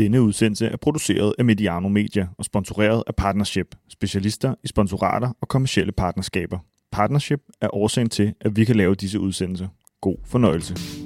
Denne udsendelse er produceret af Mediano Media og sponsoreret af Partnership, specialister i sponsorater og kommersielle partnerskaber. Partnership er årsagen til, at vi kan lave disse udsendelser. God fornøjelse.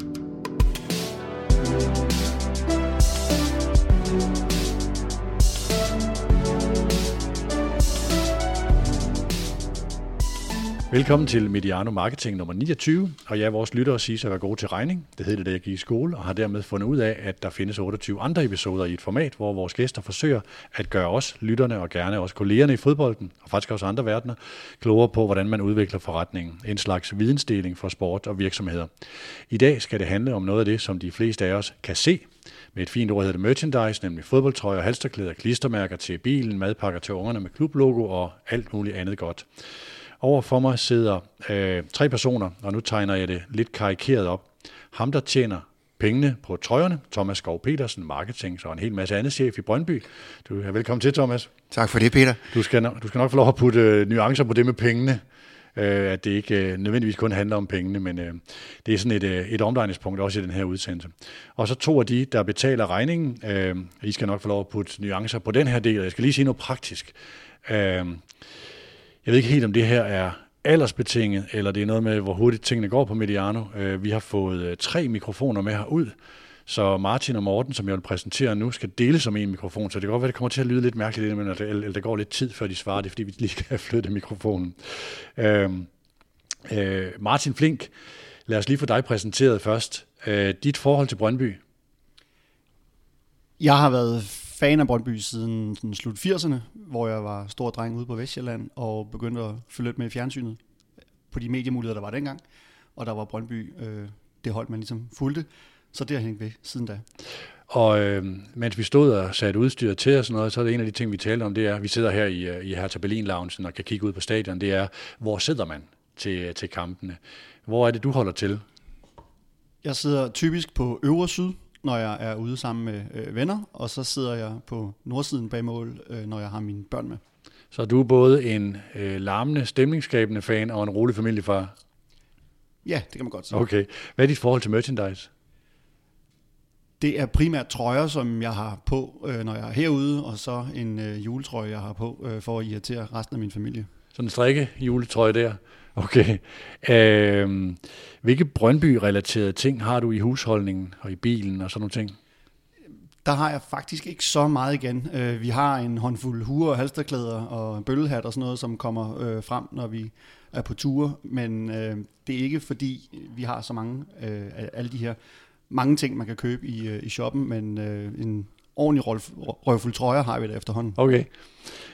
Velkommen til Mediano Marketing nummer 29, og ja, vores lyttere siger at at være gode til regning. Det hedder det, da jeg gik i skole, og har dermed fundet ud af, at der findes 28 andre episoder i et format, hvor vores gæster forsøger at gøre os, lytterne og gerne også kollegerne i fodbolden, og faktisk også andre verdener, klogere på, hvordan man udvikler forretningen. En slags vidensdeling for sport og virksomheder. I dag skal det handle om noget af det, som de fleste af os kan se, med et fint ord hedder det merchandise, nemlig fodboldtrøjer, halsterklæder, klistermærker til bilen, madpakker til ungerne med klublogo og alt muligt andet godt. Over for mig sidder øh, tre personer, og nu tegner jeg det lidt karikeret op. Ham, der tjener pengene på trøjerne, Thomas Skov Petersen, marketing, så en hel masse andet chef i Brøndby. Du er velkommen til, Thomas. Tak for det, Peter. Du skal, nok, du skal nok få lov at putte øh, nuancer på det med pengene, øh, at det ikke øh, nødvendigvis kun handler om pengene, men øh, det er sådan et, øh, et omdrejningspunkt også i den her udsendelse. Og så to af de, der betaler regningen, øh, I skal nok få lov at putte nuancer på den her del, og jeg skal lige sige noget praktisk. Øh, jeg ved ikke helt, om det her er aldersbetinget, eller det er noget med, hvor hurtigt tingene går på Mediano. Øh, vi har fået øh, tre mikrofoner med herud, så Martin og Morten, som jeg vil præsentere nu, skal dele som en mikrofon, så det kan godt være, det kommer til at lyde lidt mærkeligt, men eller der går lidt tid, før de svarer det, fordi vi lige skal have flyttet mikrofonen. Øh, øh, Martin Flink, lad os lige få dig præsenteret først. Øh, dit forhold til Brøndby? Jeg har været fan af Brøndby siden sådan slut 80'erne, hvor jeg var stor dreng ude på Vestjylland og begyndte at følge lidt med i fjernsynet på de mediemuligheder, der var dengang. Og der var Brøndby øh, det hold, man ligesom fulgte. Så det har hængt ved siden da. Og øh, mens vi stod og satte udstyret til og sådan noget, så er det en af de ting, vi talte om, det er, vi sidder her i, øh, i Hertha Berlin Loungen og kan kigge ud på stadion, det er, hvor sidder man til, til kampene? Hvor er det, du holder til? Jeg sidder typisk på øvre syd, når jeg er ude sammen med øh, venner, og så sidder jeg på nordsiden bag mål, øh, når jeg har mine børn med. Så du er både en øh, larmende, stemningsskabende fan og en rolig familiefar? Ja, det kan man godt sige. Okay. Hvad er dit forhold til merchandise? Det er primært trøjer, som jeg har på, øh, når jeg er herude, og så en øh, juletrøje, jeg har på, øh, for at irritere resten af min familie. Sådan en strikke juletrøje der? Okay. Øh, hvilke Brøndby-relaterede ting har du i husholdningen og i bilen og sådan nogle ting? Der har jeg faktisk ikke så meget igen. Øh, vi har en håndfuld huer og halsterklæder og bøllehat og sådan noget, som kommer øh, frem, når vi er på ture. Men øh, det er ikke fordi, vi har så mange af alle de her mange ting, man kan købe i, i shoppen, men øh, en ordentlig røvfuld trøjer har vi det efterhånden. Okay.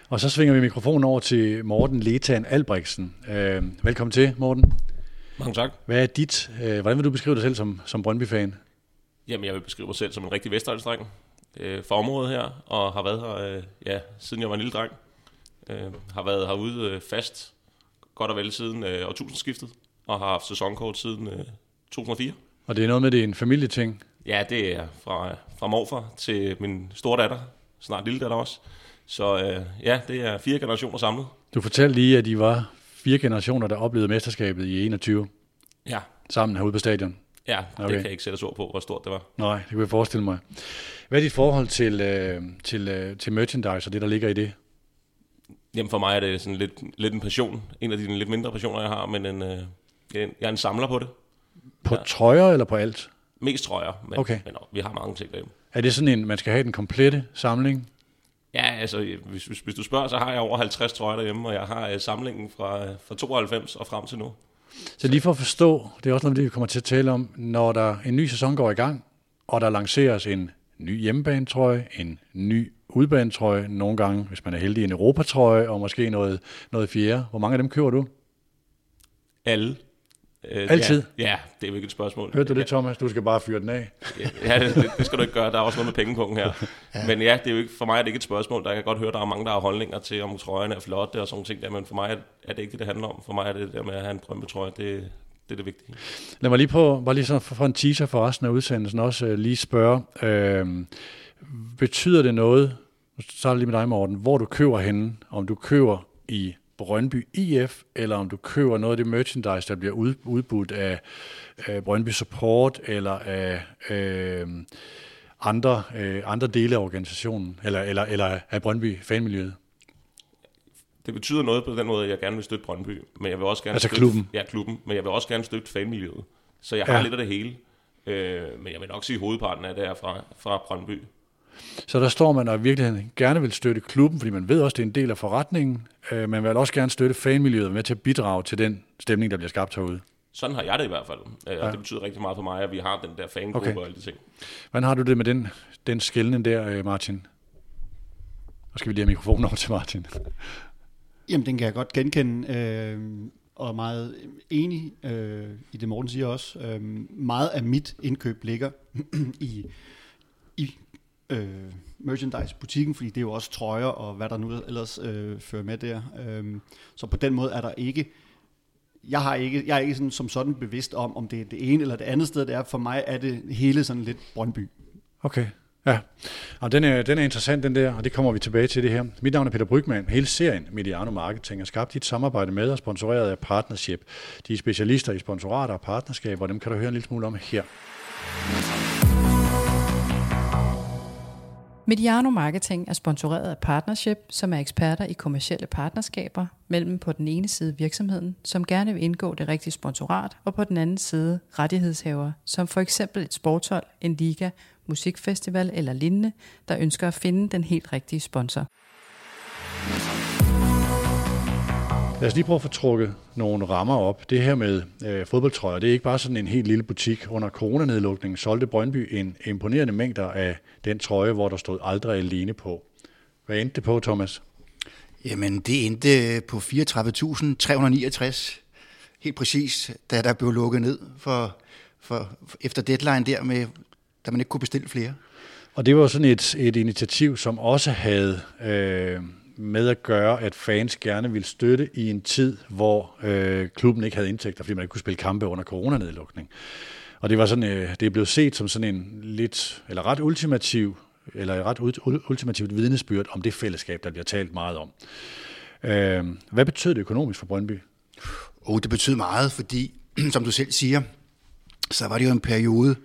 Og så svinger vi mikrofonen over til Morten Letan Albrechtsen. Øh, velkommen til, Morten. Mange tak. Hvad er dit? Øh, hvordan vil du beskrive dig selv som, som Brøndby-fan? Jamen, jeg vil beskrive mig selv som en rigtig vestegnsdreng øh, for området her, og har været her, øh, ja, siden jeg var en lille dreng. Øh, har været herude øh, fast, godt og vel siden øh, årtusindskiftet, og har haft sæsonkort siden øh, 2004. Og det er noget med, det er en familieting? Ja, det er fra, fra morfar til min store datter, snart lille datter også. Så øh, ja, det er fire generationer samlet. Du fortalte lige, at I var fire generationer, der oplevede mesterskabet i 21. Ja. Sammen herude på stadion. Ja, okay. det kan jeg ikke sætte ord på, hvor stort det var. Nej, det kunne jeg forestille mig. Hvad er dit forhold til, øh, til, øh, til merchandise og det, der ligger i det? Jamen for mig er det sådan lidt, lidt en passion. En af de lidt mindre passioner, jeg har, men en, øh, jeg er en samler på det. På ja. trøjer eller på alt? Mest trøjer, men, okay. men vi har mange ting derhjemme. Er det sådan en, man skal have den komplette samling? Ja, altså, hvis, hvis, hvis du spørger, så har jeg over 50 trøjer derhjemme, og jeg har uh, samlingen fra, fra 92 og frem til nu. Så lige for at forstå, det er også noget, vi kommer til at tale om, når der en ny sæson går i gang, og der lanceres en ny hjemmebanetrøje, en ny udbanetrøje, nogle gange, hvis man er heldig, en Europatrøje, og måske noget, noget fjerde. Hvor mange af dem køber du? Alle. Øh, Altid? Ja, ja, det er jo ikke et spørgsmål. Hørte du det, Thomas? Du skal bare fyre den af. ja, det, det skal du ikke gøre. Der er også noget med pengepunkten her. ja. Men ja, det er jo ikke, for mig er det ikke et spørgsmål. Der kan godt høre, der er mange, der har holdninger til, om trøjerne er flotte og sådan ting der, men for mig er det ikke det, det handler om. For mig er det der med at have en drømmetrøje, det, det er det vigtige. Lad mig lige på, bare lige så for, en teaser for resten af udsendelsen også uh, lige spørge, øh, betyder det noget, så er det lige med dig, Morten, hvor du køber henne, om du køber i Brøndby IF, eller om du køber noget af det merchandise, der bliver udbudt af, af Brøndby Support, eller af øh, andre, øh, andre dele af organisationen, eller, eller, eller af Brøndby fanmiljøet? Det betyder noget på den måde, at jeg gerne vil støtte Brøndby, men jeg vil også gerne Altså støtte, klubben? Ja, klubben, men jeg vil også gerne støtte fanmiljøet. Så jeg har Ja. ja. lidt af det hele. Øh, men jeg vil nok sige, at hovedparten af det er fra, fra Brøndby. Så der står man og i virkeligheden gerne vil støtte klubben, fordi man ved også, det er en del af forretningen. Øh, man vil også gerne støtte fanmiljøet og være med til at bidrage til den stemning, der bliver skabt herude. Sådan har jeg det i hvert fald. Øh, Ja. og det betyder rigtig meget for mig, at vi har den der fangruppe Okay. og alle de ting. Hvordan har du det med den, den skældning der, øh, Martin? Nu skal vi lige have mikrofonen over til Martin. Jamen, den kan jeg godt genkende, øh, og er meget enig øh, i det, Morten siger også. Øh, meget af mit indkøb ligger i, i øh, merchandise-butikken, fordi det er jo også trøjer og hvad der nu ellers øh, fører med der. Øh, så på den måde er der ikke... Jeg, har ikke, jeg er ikke sådan, som sådan bevidst om, om det er det ene eller det andet sted, det er. For mig er det hele sådan lidt Brøndby. Okay, ja. Og den, er, den er interessant, den der, og det kommer vi tilbage til det her. Mit navn er Peter Brygman. Hele serien Mediano Marketing er skabt i et samarbejde med og sponsoreret af Partnership. De er specialister i sponsorater og partnerskaber, og dem kan du høre en lille smule om her. Mediano Marketing er sponsoreret af Partnership, som er eksperter i kommercielle partnerskaber mellem på den ene side virksomheden, som gerne vil indgå det rigtige sponsorat, og på den anden side rettighedshaver, som for eksempel et sporthold, en liga, musikfestival eller lignende, der ønsker at finde den helt rigtige sponsor. Lad os lige prøve at få trukket nogle rammer op. Det her med øh, fodboldtrøjer, det er ikke bare sådan en helt lille butik. Under coronanedlukningen solgte Brøndby en imponerende mængder af den trøje, hvor der stod aldrig alene på. Hvad endte det på, Thomas? Jamen, det endte på 34.369, helt præcis, da der blev lukket ned for, for, efter deadline der, med, da man ikke kunne bestille flere. Og det var sådan et, et initiativ, som også havde øh, med at gøre, at fans gerne ville støtte i en tid, hvor øh, klubben ikke havde indtægter, fordi man ikke kunne spille kampe under coronanedlukning. Og det var sådan, øh, det er blevet set som sådan en lidt, eller ret ultimativ, eller ret ultimativt vidnesbyrd om det fællesskab, der bliver talt meget om. Øh, hvad betød det økonomisk for Brøndby? Og det betød meget, fordi, som du selv siger, så var det jo en periode,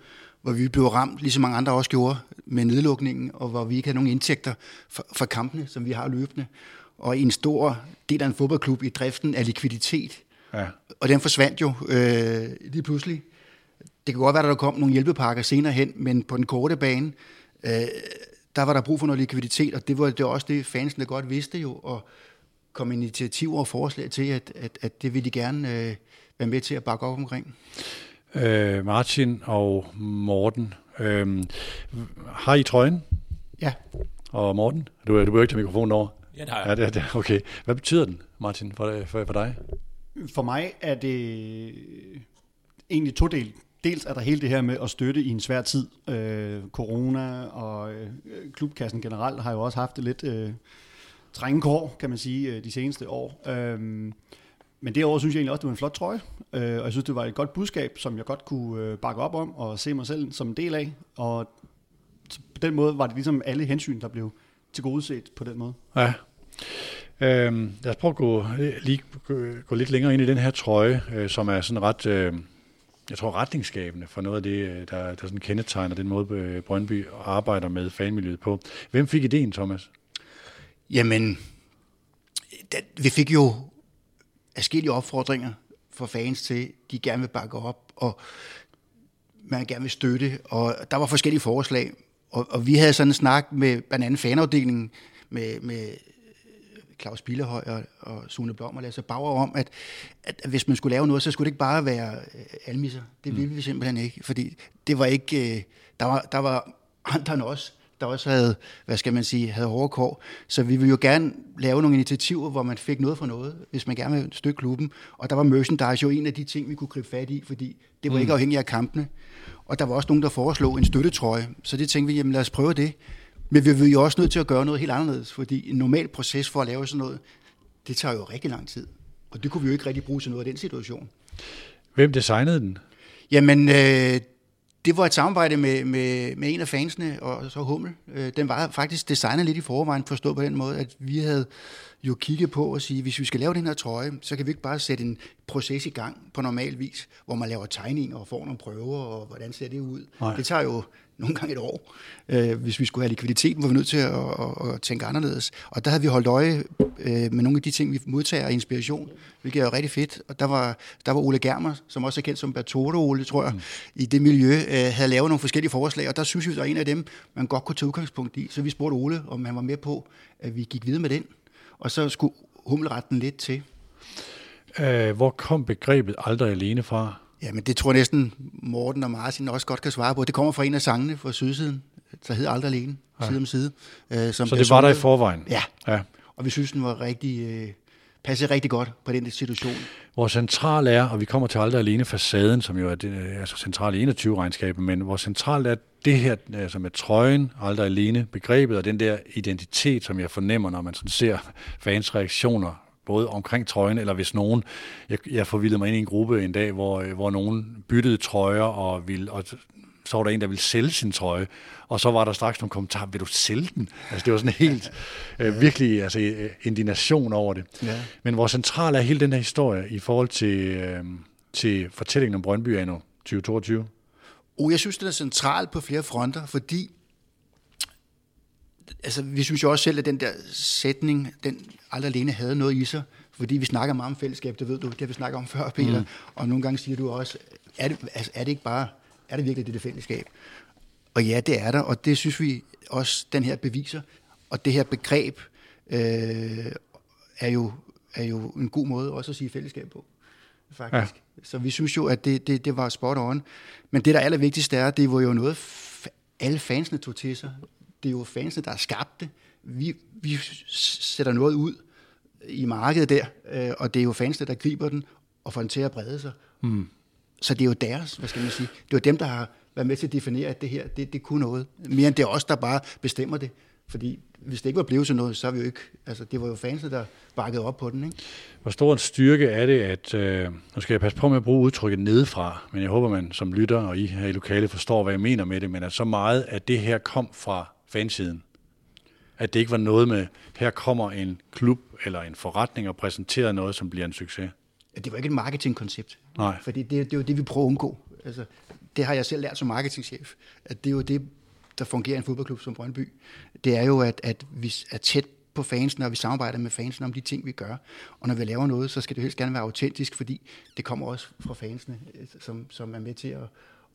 hvor vi blev ramt, ligesom mange andre også gjorde, med nedlukningen, og hvor vi ikke havde nogen indtægter for kampene, som vi har løbende. Og en stor del af en fodboldklub i driften af likviditet. Ja. Og den forsvandt jo øh, lige pludselig. Det kan godt være, at der kom nogle hjælpepakker senere hen, men på den korte bane, øh, der var der brug for noget likviditet, og det var det var også det, fansene godt vidste jo, og kom initiativer og forslag til, at, at, at det ville de gerne øh, være med til at bakke op omkring. Øh, Martin og Morten, øh, har I trøjen? Ja, Og Morten, du, du behøver ikke tage mikrofonen over. Ja, det har jeg. Ja, det, er- det, okay. Hvad betyder den, Martin, for, for, for dig? For mig er det egentlig to del. Dels er der hele det her med at støtte i en svær tid. Øh, corona og øh, klubkassen generelt har jo også haft det lidt øh, trængekår, kan man sige, øh, de seneste år. Øh, men derover synes jeg egentlig også, det var en flot trøje. Øh, og jeg synes, det var et godt budskab, som jeg godt kunne øh, bakke op om og se mig selv som en del af. Og på den måde var det ligesom alle hensyn, der blev tilgodeset på den måde. Ja. Øhm, lad os prøve at gå, lige gå, gå lidt længere ind i den her trøje, øh, som er sådan ret, øh, jeg tror, retningsskabende for noget af det, øh, der, der sådan kendetegner den måde, øh, Brøndby arbejder med fanmiljøet på. Hvem fik ideen, Thomas? jamen, da, vi fik jo forskellige opfordringer for fans til, de gerne vil bakke op, og man gerne vil støtte, og der var forskellige forslag, og, og vi havde sådan en snak med blandt andet fanafdelingen, med, med Claus Billehøj og, og Sune Blom og Lasse Bauer om, at, at, hvis man skulle lave noget, så skulle det ikke bare være øh, almisser. Det ville vi simpelthen ikke, fordi det var ikke, øh, der, var, der var andre end os, der også havde, hvad skal man sige, havde hårde kår. Så vi ville jo gerne lave nogle initiativer, hvor man fik noget for noget, hvis man gerne ville støtte klubben. Og der var merchandise jo en af de ting, vi kunne gribe fat i, fordi det var mm. ikke afhængigt af kampene. Og der var også nogen, der foreslog en støttetrøje, så det tænkte vi, jamen lad os prøve det. Men vi var jo også nødt til at gøre noget helt anderledes, fordi en normal proces for at lave sådan noget, det tager jo rigtig lang tid. Og det kunne vi jo ikke rigtig bruge til noget af den situation. Hvem designede den? Jamen, øh, det var et samarbejde med, med, med en af fansene, og så Hummel. Øh, den var faktisk designet lidt i forvejen, forstået på den måde, at vi havde jo kigge på og sige, hvis vi skal lave den her trøje, så kan vi ikke bare sætte en proces i gang på normal vis, hvor man laver tegninger og får nogle prøver, og hvordan ser det ud. Nej. Det tager jo nogle gange et år. Øh, hvis vi skulle have likviditeten, var vi nødt til at, at, at tænke anderledes. Og der havde vi holdt øje øh, med nogle af de ting, vi modtager af inspiration, hvilket er jo rigtig fedt. Og der var, der var Ole Germer, som også er kendt som Bertotto Ole, tror jeg, mm. i det miljø, øh, havde lavet nogle forskellige forslag, og der synes vi, der er en af dem, man godt kunne tage udgangspunkt i. Så vi spurgte Ole, om han var med på, at vi gik videre med den. Og så skulle humleretten lidt til. Æh, hvor kom begrebet aldrig alene fra? Jamen, det tror jeg næsten Morten og Martin også godt kan svare på. Det kommer fra en af sangene fra Sydsiden, der hedder Aldrig Alene, Ja. side om side. Øh, som Så det var der i forvejen? Ja, ja. og vi synes, den var rigtig, øh, passede rigtig godt på den situation. Hvor central er, og vi kommer til aldrig alene facaden, som jo er det, øh, altså central i 21-regnskabet, men hvor centralt er det her, altså med trøjen, aldrig alene, begrebet og den der identitet, som jeg fornemmer, når man sådan ser fans reaktioner, både omkring trøjen, eller hvis nogen, jeg, jeg forvildede mig ind i en gruppe en dag, hvor, øh, hvor nogen byttede trøjer, og, ville, og så var der en, der ville sælge sin trøje, og så var der straks nogle kommentarer, vil du sælge den? Altså det var sådan helt, øh, virkelig altså, øh, indignation over det. Ja. Men hvor central er hele den her historie i forhold til, øh, til fortællingen om Brøndby anno 2022? Og jeg synes, det er centralt på flere fronter, fordi altså, vi synes jo også selv, at den der sætning, den aldrig alene havde noget i sig, fordi vi snakker meget om fællesskab, det ved du, det har vi snakket om før, Peter, mm. og nogle gange siger du også, er det, altså, er det ikke bare, er det virkelig det, det fællesskab? Og ja, det er der, og det synes vi også, den her beviser, og det her begreb øh, er, jo, er jo en god måde også at sige fællesskab på, faktisk. Ja. Så vi synes jo, at det, det, det var spot on. Men det, der er allervigtigst er, det var jo noget, alle fansene tog til sig. Det er jo fansene, der har skabt det. Vi, vi sætter noget ud i markedet der, øh, og det er jo fansene, der griber den og får den til at brede sig. Mm. Så det er jo deres, hvad skal man sige, det er jo dem, der har været med til at definere, at det her, det, det kunne noget. Mere end det er os, der bare bestemmer det. Fordi hvis det ikke var blevet sådan noget, så er vi jo ikke, altså det var jo fansene, der bakkede op på den, ikke? Hvor stor en styrke er det, at, øh, nu skal jeg passe på med at bruge udtrykket nedefra, men jeg håber, man som lytter og I her i lokalet forstår, hvad jeg mener med det, men at så meget af det her kom fra fansiden. At det ikke var noget med, her kommer en klub eller en forretning og præsenterer noget, som bliver en succes. Det var ikke et marketingkoncept. Nej. Fordi det, det er jo det, vi prøver at undgå. Altså, det har jeg selv lært som marketingchef. At det er jo det, der fungerer i en fodboldklub som Brøndby. Det er jo, at, at vi er tæt på fansene, og vi samarbejder med fansene om de ting, vi gør. Og når vi laver noget, så skal det helst gerne være autentisk, fordi det kommer også fra fansene, som, som er med til at,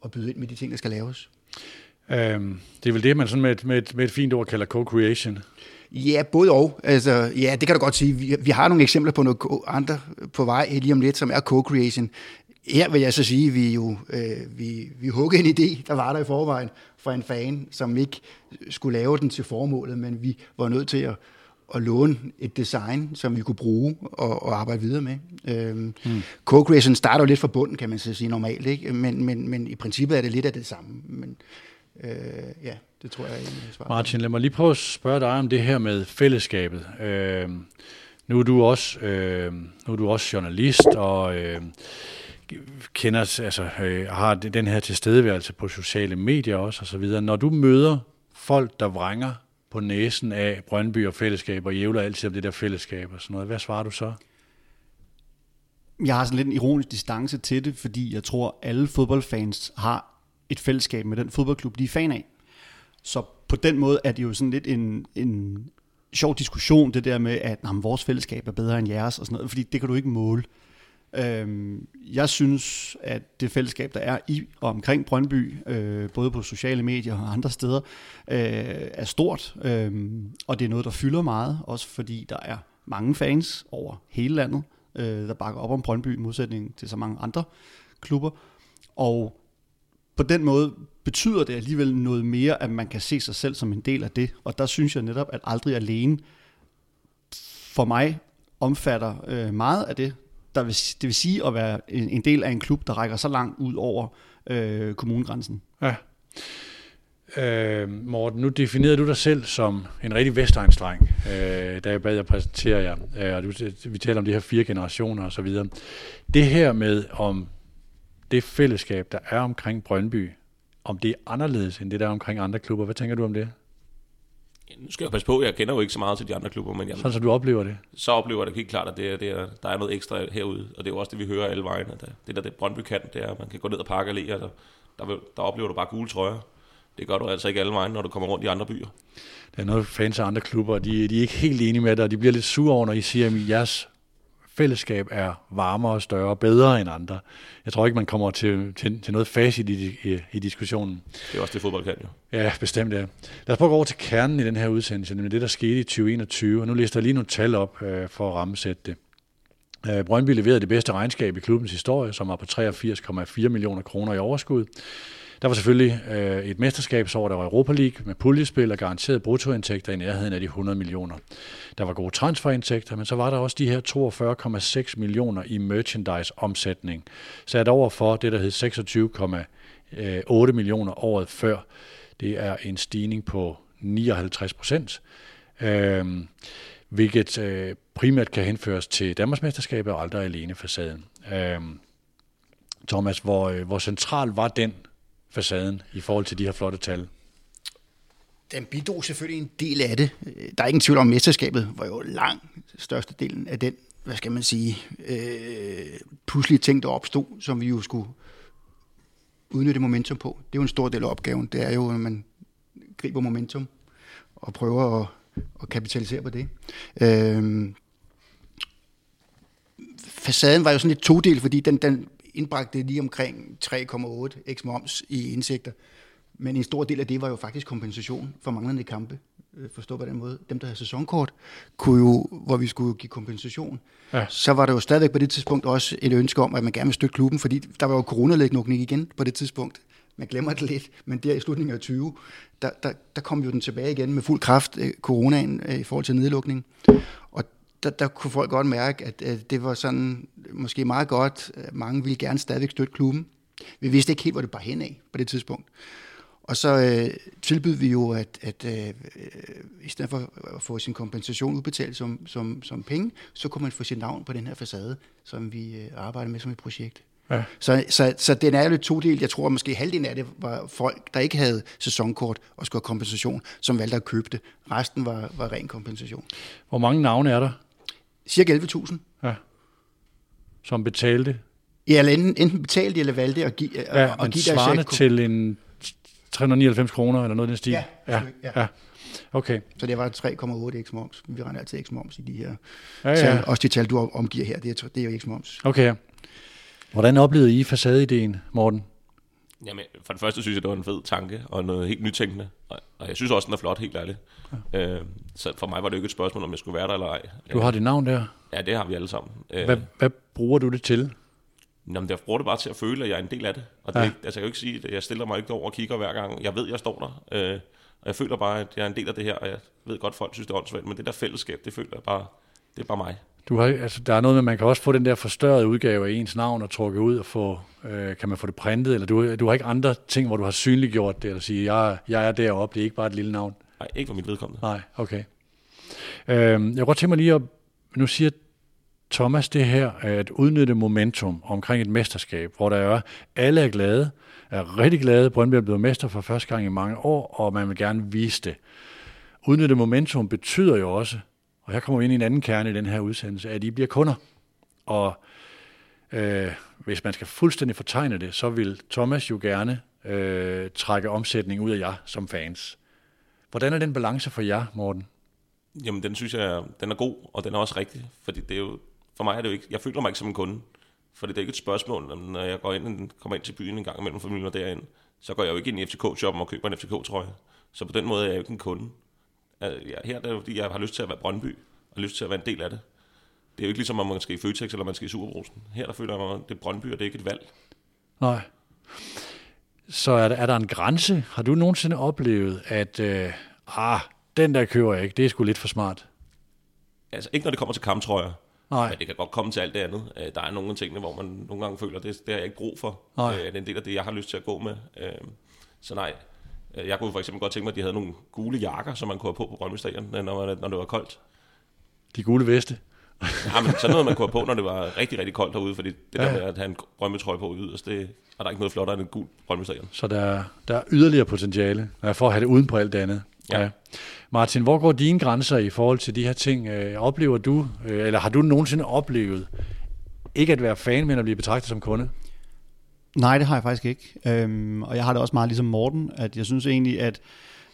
at byde ind med de ting, der skal laves. Øhm, det er vel det, man sådan med et, med et, med et fint ord kalder co-creation. Ja, både og. Altså, ja, det kan du godt sige. Vi, vi har nogle eksempler på noget andre på vej lige om lidt, som er co-creation. Her vil jeg så sige, at vi jo øh, vi, vi huggede en idé, der var der i forvejen fra en fan, som ikke skulle lave den til formålet, men vi var nødt til at, at låne et design, som vi kunne bruge og, og arbejde videre med. Øhm, mm. Co-creation starter jo lidt fra bunden, kan man så sige normalt, ikke? Men, men, men i princippet er det lidt af det samme. Men øh, ja, det tror jeg er en svar. Martin, lad mig lige prøve at spørge dig om det her med fællesskabet. Øh, nu, er du også, øh, nu er du også journalist og øh, kender, altså, øh, har den her tilstedeværelse på sociale medier også og så videre. Når du møder folk, der vrænger på næsen af Brøndby og fællesskab, og jævler altid om det der fællesskab og sådan noget, hvad svarer du så? Jeg har sådan lidt en ironisk distance til det, fordi jeg tror, alle fodboldfans har et fællesskab med den fodboldklub, de er fan af. Så på den måde er det jo sådan lidt en, en sjov diskussion, det der med, at jamen, vores fællesskab er bedre end jeres og sådan noget, fordi det kan du ikke måle. Øhm, jeg synes, at det fællesskab, der er i og omkring Brøndby, øh, både på sociale medier og andre steder, øh, er stort, øh, og det er noget, der fylder meget, også fordi der er mange fans over hele landet, øh, der bakker op om Brøndby i modsætning til så mange andre klubber. Og på den måde betyder det alligevel noget mere, at man kan se sig selv som en del af det. Og der synes jeg netop, at aldrig alene for mig omfatter øh, meget af det. Der vil, det vil sige at være en, en del af en klub, der rækker så langt ud over øh, kommunegrænsen. Ja. Øh, Morten, nu definerede du dig selv som en rigtig Vestegnsdreng, øh, da jeg bad jer præsentere jer. Øh, og du, vi taler om de her fire generationer og så videre. Det her med, om det fællesskab, der er omkring Brøndby, om det er anderledes end det, der er omkring andre klubber. Hvad tænker du om det? Nu skal jeg passe på, jeg kender jo ikke så meget til de andre klubber, men jeg, Sådan som du oplever det. så oplever jeg det helt klart, at det er, det er, der er noget ekstra herude. Og det er jo også det, vi hører alle vejen. At det der det Brøndby kan, det er, at man kan gå ned og pakke alléer, og der, der, der oplever du bare gule trøjer. Det gør du altså ikke alle vejen, når du kommer rundt i andre byer. Der er noget fans af andre klubber, de, de er ikke helt enige med dig, og de bliver lidt sure over, når I siger, at jeres fællesskab er varmere, større og bedre end andre. Jeg tror ikke, man kommer til, til, til noget facit i, i, i diskussionen. Det er også det, fodbold kan jo. Ja, bestemt ja. Lad os prøve at gå over til kernen i den her udsendelse, nemlig det, der skete i 2021. Og nu lister jeg lige nogle tal op øh, for at rammesætte det. Øh, Brøndby leverede det bedste regnskab i klubbens historie, som var på 83,4 millioner kroner i overskud. Der var selvfølgelig øh, et mesterskabsår, der var Europa League med puljespil og garanteret bruttoindtægter i nærheden af de 100 millioner. Der var gode transferindtægter, men så var der også de her 42,6 millioner i merchandise-omsætning, sat over for det, der hed 26,8 millioner året før. Det er en stigning på 59 procent, øh, hvilket øh, primært kan henføres til Danmarksmesterskabet og aldrig alene facaden. Øh, Thomas, hvor, øh, hvor central var den facaden i forhold til de her flotte tal? Den bidrog selvfølgelig en del af det. Der er ingen tvivl om, at mesterskabet var jo langt størstedelen af den, hvad skal man sige, øh, puslige ting, der opstod, som vi jo skulle udnytte momentum på. Det er jo en stor del af opgaven. Det er jo, at man griber momentum og prøver at, at kapitalisere på det. Øh, facaden var jo sådan lidt todel, fordi den, den indbragte lige omkring 3,8 x moms i indsigter. Men en stor del af det var jo faktisk kompensation for manglende kampe. Øh, forstå på den måde. Dem, der havde sæsonkort, kunne jo, hvor vi skulle give kompensation. Ja. Så var der jo stadigvæk på det tidspunkt også et ønske om, at man gerne vil støtte klubben, fordi der var jo coronalægnukning igen på det tidspunkt. Man glemmer det lidt, men der i slutningen af 20, der, der, der kom jo den tilbage igen med fuld kraft, øh, coronaen øh, i forhold til nedlukning. Der, der kunne folk godt mærke, at, at det var sådan måske meget godt. Mange ville gerne stadigvæk støtte klubben. Vi vidste ikke helt, hvor det bare hen af på det tidspunkt. Og så øh, tilbød vi jo, at, at øh, i stedet for at få sin kompensation udbetalt som, som, som penge, så kunne man få sit navn på den her facade, som vi øh, arbejder med som et projekt. Ja. Så, så, så den er jo lidt todelt. Jeg tror, at måske halvdelen af det var folk, der ikke havde sæsonkort og skulle have kompensation, som valgte at købe det. Resten var, var ren kompensation. Hvor mange navne er der? Cirka 11.000. Ja. Som betalte? Ja, eller enten, enten betalte eller valgte at give, ja, at give svarende til en 399 kroner eller noget i den stil? Ja, ja. ja. ja. Okay. Så det var 3,8 x moms. Vi regner altid x moms i de her ja, ja. tal. Også de tal, du omgiver her, det er, det er jo x moms. Okay. Hvordan oplevede I facadeideen, Morten? Jamen, for det første synes jeg, det var en fed tanke og noget helt nytænkende. Og jeg synes også, den er flot, helt ærligt. Ja. Øh, så for mig var det jo ikke et spørgsmål, om jeg skulle være der eller ej. Du har dit navn der? Ja, det har vi alle sammen. Hvad, hvad bruger du det til? Jamen, jeg bruger det bare til at føle, at jeg er en del af det. Og det ja. altså, jeg kan jo ikke sige, at jeg stiller mig ikke over og kigger hver gang. Jeg ved, at jeg står der. Øh, og jeg føler bare, at jeg er en del af det her, og jeg ved godt, folk synes, det er åndssvagt, men det der fællesskab, det føler jeg bare, det er bare mig. Du har, altså, der er noget med, man kan også få den der forstørrede udgave af ens navn og trukke ud og få, øh, kan man få det printet, eller du, du har ikke andre ting, hvor du har synliggjort det, eller sige, jeg, jeg er deroppe, det er ikke bare et lille navn. Nej, ikke for mit vedkommende. Nej, okay. Øh, jeg kunne godt tænke mig lige at, nu siger Thomas det her, at udnytte momentum omkring et mesterskab, hvor der er, alle er glade, er rigtig glade, Brøndby er blevet mester for første gang i mange år, og man vil gerne vise det. Udnytte momentum betyder jo også, og her kommer vi ind i en anden kerne i den her udsendelse, at I bliver kunder. Og øh, hvis man skal fuldstændig fortegne det, så vil Thomas jo gerne øh, trække omsætning ud af jer som fans. Hvordan er den balance for jer, Morten? Jamen, den synes jeg, den er god, og den er også rigtig. Fordi det er jo, for mig er det jo ikke, jeg føler mig ikke som en kunde. For det er ikke et spørgsmål, når jeg går ind, kommer ind til byen en gang imellem familien og derind, så går jeg jo ikke ind i FCK-shoppen og køber en FCK-trøje. Så på den måde er jeg jo ikke en kunde. Her er det fordi jeg har lyst til at være Brøndby, og lyst til at være en del af det. Det er jo ikke ligesom, om man skal i Føtex, eller man skal i Superbrusen. Her der føler jeg, at det er Brøndby, og det er ikke et valg. Nej. Så er der, er der en grænse? Har du nogensinde oplevet, at øh, ah, den der køber jeg ikke, det er sgu lidt for smart? Altså ikke når det kommer til kamptrøjer. Nej. Men det kan godt komme til alt det andet. Øh, der er nogle af tingene, hvor man nogle gange føler, at det, det har jeg ikke brug for. Nej. Det er en del af det, jeg har lyst til at gå med. Så nej, jeg kunne for eksempel godt tænke mig, at de havde nogle gule jakker, som man kunne have på på Brøndby Stadion, når, når det var koldt. De gule veste? ja, men sådan noget, man kunne have på, når det var rigtig, rigtig koldt herude, fordi det ja. der med at have en Brøndby trøje på ude, altså det er der ikke noget flottere end en gul Brøndby Stadion. Så der, der er yderligere potentiale for at have det uden på alt det andet? Ja. Ja. Martin, hvor går dine grænser i forhold til de her ting? Øh, oplever du, øh, eller har du nogensinde oplevet, ikke at være fan, men at blive betragtet som kunde? Nej, det har jeg faktisk ikke. Øhm, og jeg har det også meget ligesom Morten, at jeg synes egentlig, at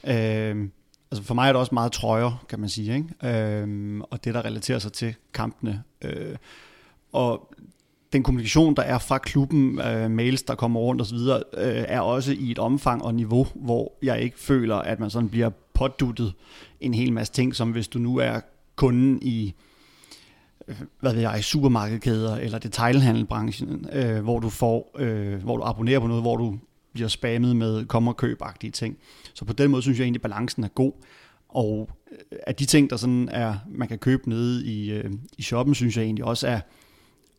øhm, altså for mig er det også meget trøjer, kan man sige, ikke? Øhm, og det, der relaterer sig til kampene. Øh, og den kommunikation, der er fra klubben, øh, mails, der kommer rundt osv., øh, er også i et omfang og niveau, hvor jeg ikke føler, at man sådan bliver påduttet en hel masse ting, som hvis du nu er kunden i hvad ved jeg, supermarkedkæder eller detailhandelbranchen, øh, hvor du får, øh, hvor du abonnerer på noget, hvor du bliver spammet med kom og køb ting. Så på den måde synes jeg egentlig, at balancen er god. Og øh, at de ting, der sådan er, man kan købe nede i, øh, i shoppen, synes jeg egentlig også er,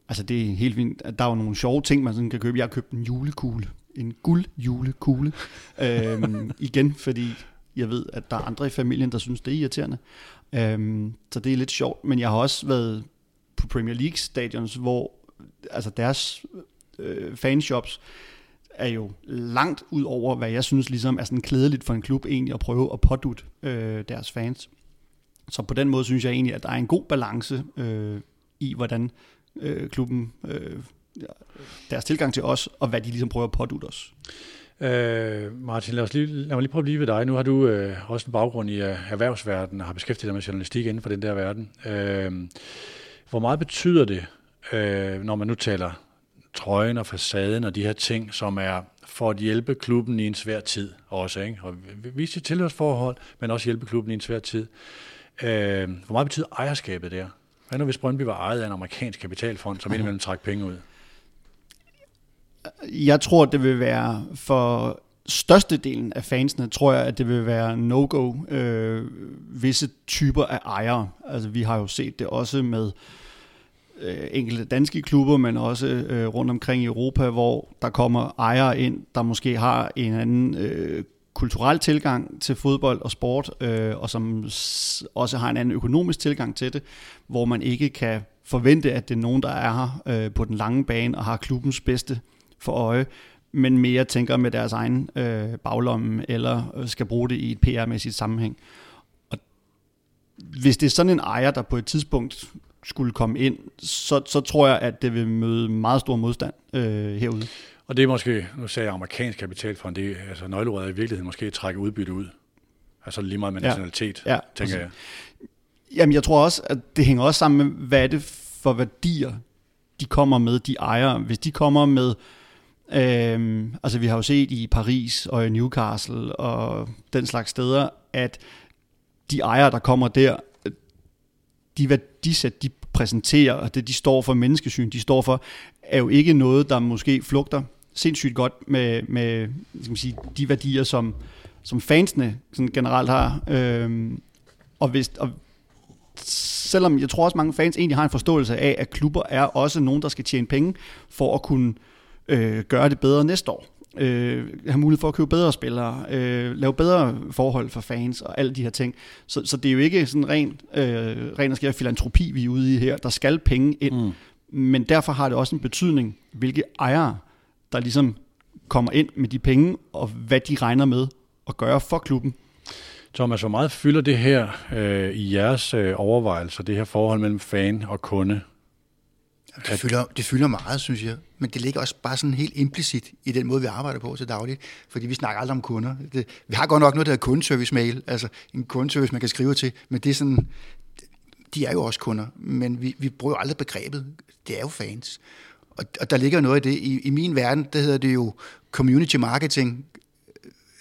altså det er helt fint, at der er jo nogle sjove ting, man sådan kan købe. Jeg har købt en julekugle, en guld julekugle, øhm, igen, fordi jeg ved, at der er andre i familien, der synes, det er irriterende. Øhm, så det er lidt sjovt, men jeg har også været på Premier League stadions, hvor altså deres øh, fanshops er jo langt ud over, hvad jeg synes ligesom er sådan klædeligt for en klub egentlig at prøve at pådute øh, deres fans. Så på den måde synes jeg egentlig, at der er en god balance øh, i, hvordan øh, klubben, øh, deres tilgang til os, og hvad de ligesom prøver at pådute os. Øh, Martin, lad, os lige, lad mig lige prøve at blive ved dig. Nu har du øh, også en baggrund i øh, erhvervsverdenen og har beskæftiget dig med journalistik inden for den der verden. Øh, hvor meget betyder det, øh, når man nu taler trøjen og facaden og de her ting, som er for at hjælpe klubben i en svær tid også, ikke? og vise sit tilhørsforhold, men også hjælpe klubben i en svær tid. Øh, hvor meget betyder ejerskabet der? Hvad nu hvis Brøndby var ejet af en amerikansk kapitalfond, som indimellem trak penge ud? Jeg tror, det vil være for størstedelen af fansene, tror jeg, at det vil være no-go øh, visse typer af ejere. Altså vi har jo set det også med øh, enkelte danske klubber, men også øh, rundt omkring i Europa, hvor der kommer ejere ind, der måske har en anden øh, kulturel tilgang til fodbold og sport, øh, og som også har en anden økonomisk tilgang til det, hvor man ikke kan forvente, at det er nogen, der er her øh, på den lange bane og har klubbens bedste for øje, men mere tænker med deres egen øh, baglomme, eller skal bruge det i et PR-mæssigt sammenhæng. Og hvis det er sådan en ejer, der på et tidspunkt skulle komme ind, så, så tror jeg, at det vil møde meget stor modstand øh, herude. Og det er måske, nu sagde jeg amerikansk kapitalfond, det er altså nøgleordet er i virkeligheden måske at trække udbytte ud. Altså lige meget med nationalitet, ja, ja, tænker jeg. Jamen jeg tror også, at det hænger også sammen med, hvad er det for værdier, de kommer med, de ejere. Hvis de kommer med, øhm, altså vi har jo set i Paris og i Newcastle og den slags steder, at de ejere, der kommer der, de værdisæt, de præsenterer, og det de står for, menneskesyn, de står for, er jo ikke noget, der måske flugter sindssygt godt med, med skal man sige, de værdier, som, som fansene sådan generelt har. Øhm, og, hvis, og selvom jeg tror også mange fans egentlig har en forståelse af, at klubber er også nogen, der skal tjene penge for at kunne øh, gøre det bedre næste år. Øh, have mulighed for at købe bedre spillere, øh, lave bedre forhold for fans og alle de her ting. Så, så det er jo ikke sådan ren, øh, ren og skær filantropi, vi er ude i her. Der skal penge ind. Mm. Men derfor har det også en betydning, hvilke ejere, der ligesom kommer ind med de penge, og hvad de regner med at gøre for klubben. Thomas, hvor meget fylder det her øh, i jeres øh, overvejelser, det her forhold mellem fan og kunde? Det fylder, det fylder meget, synes jeg. Men det ligger også bare sådan helt implicit i den måde, vi arbejder på til dagligt. Fordi vi snakker aldrig om kunder. Det, vi har godt nok noget, der hedder kundeservice-mail. Altså en kundeservice, man kan skrive til. Men det er sådan, de er jo også kunder. Men vi, vi bruger aldrig begrebet. Det er jo fans. Og, og der ligger noget i det. I, I min verden, der hedder det jo community marketing.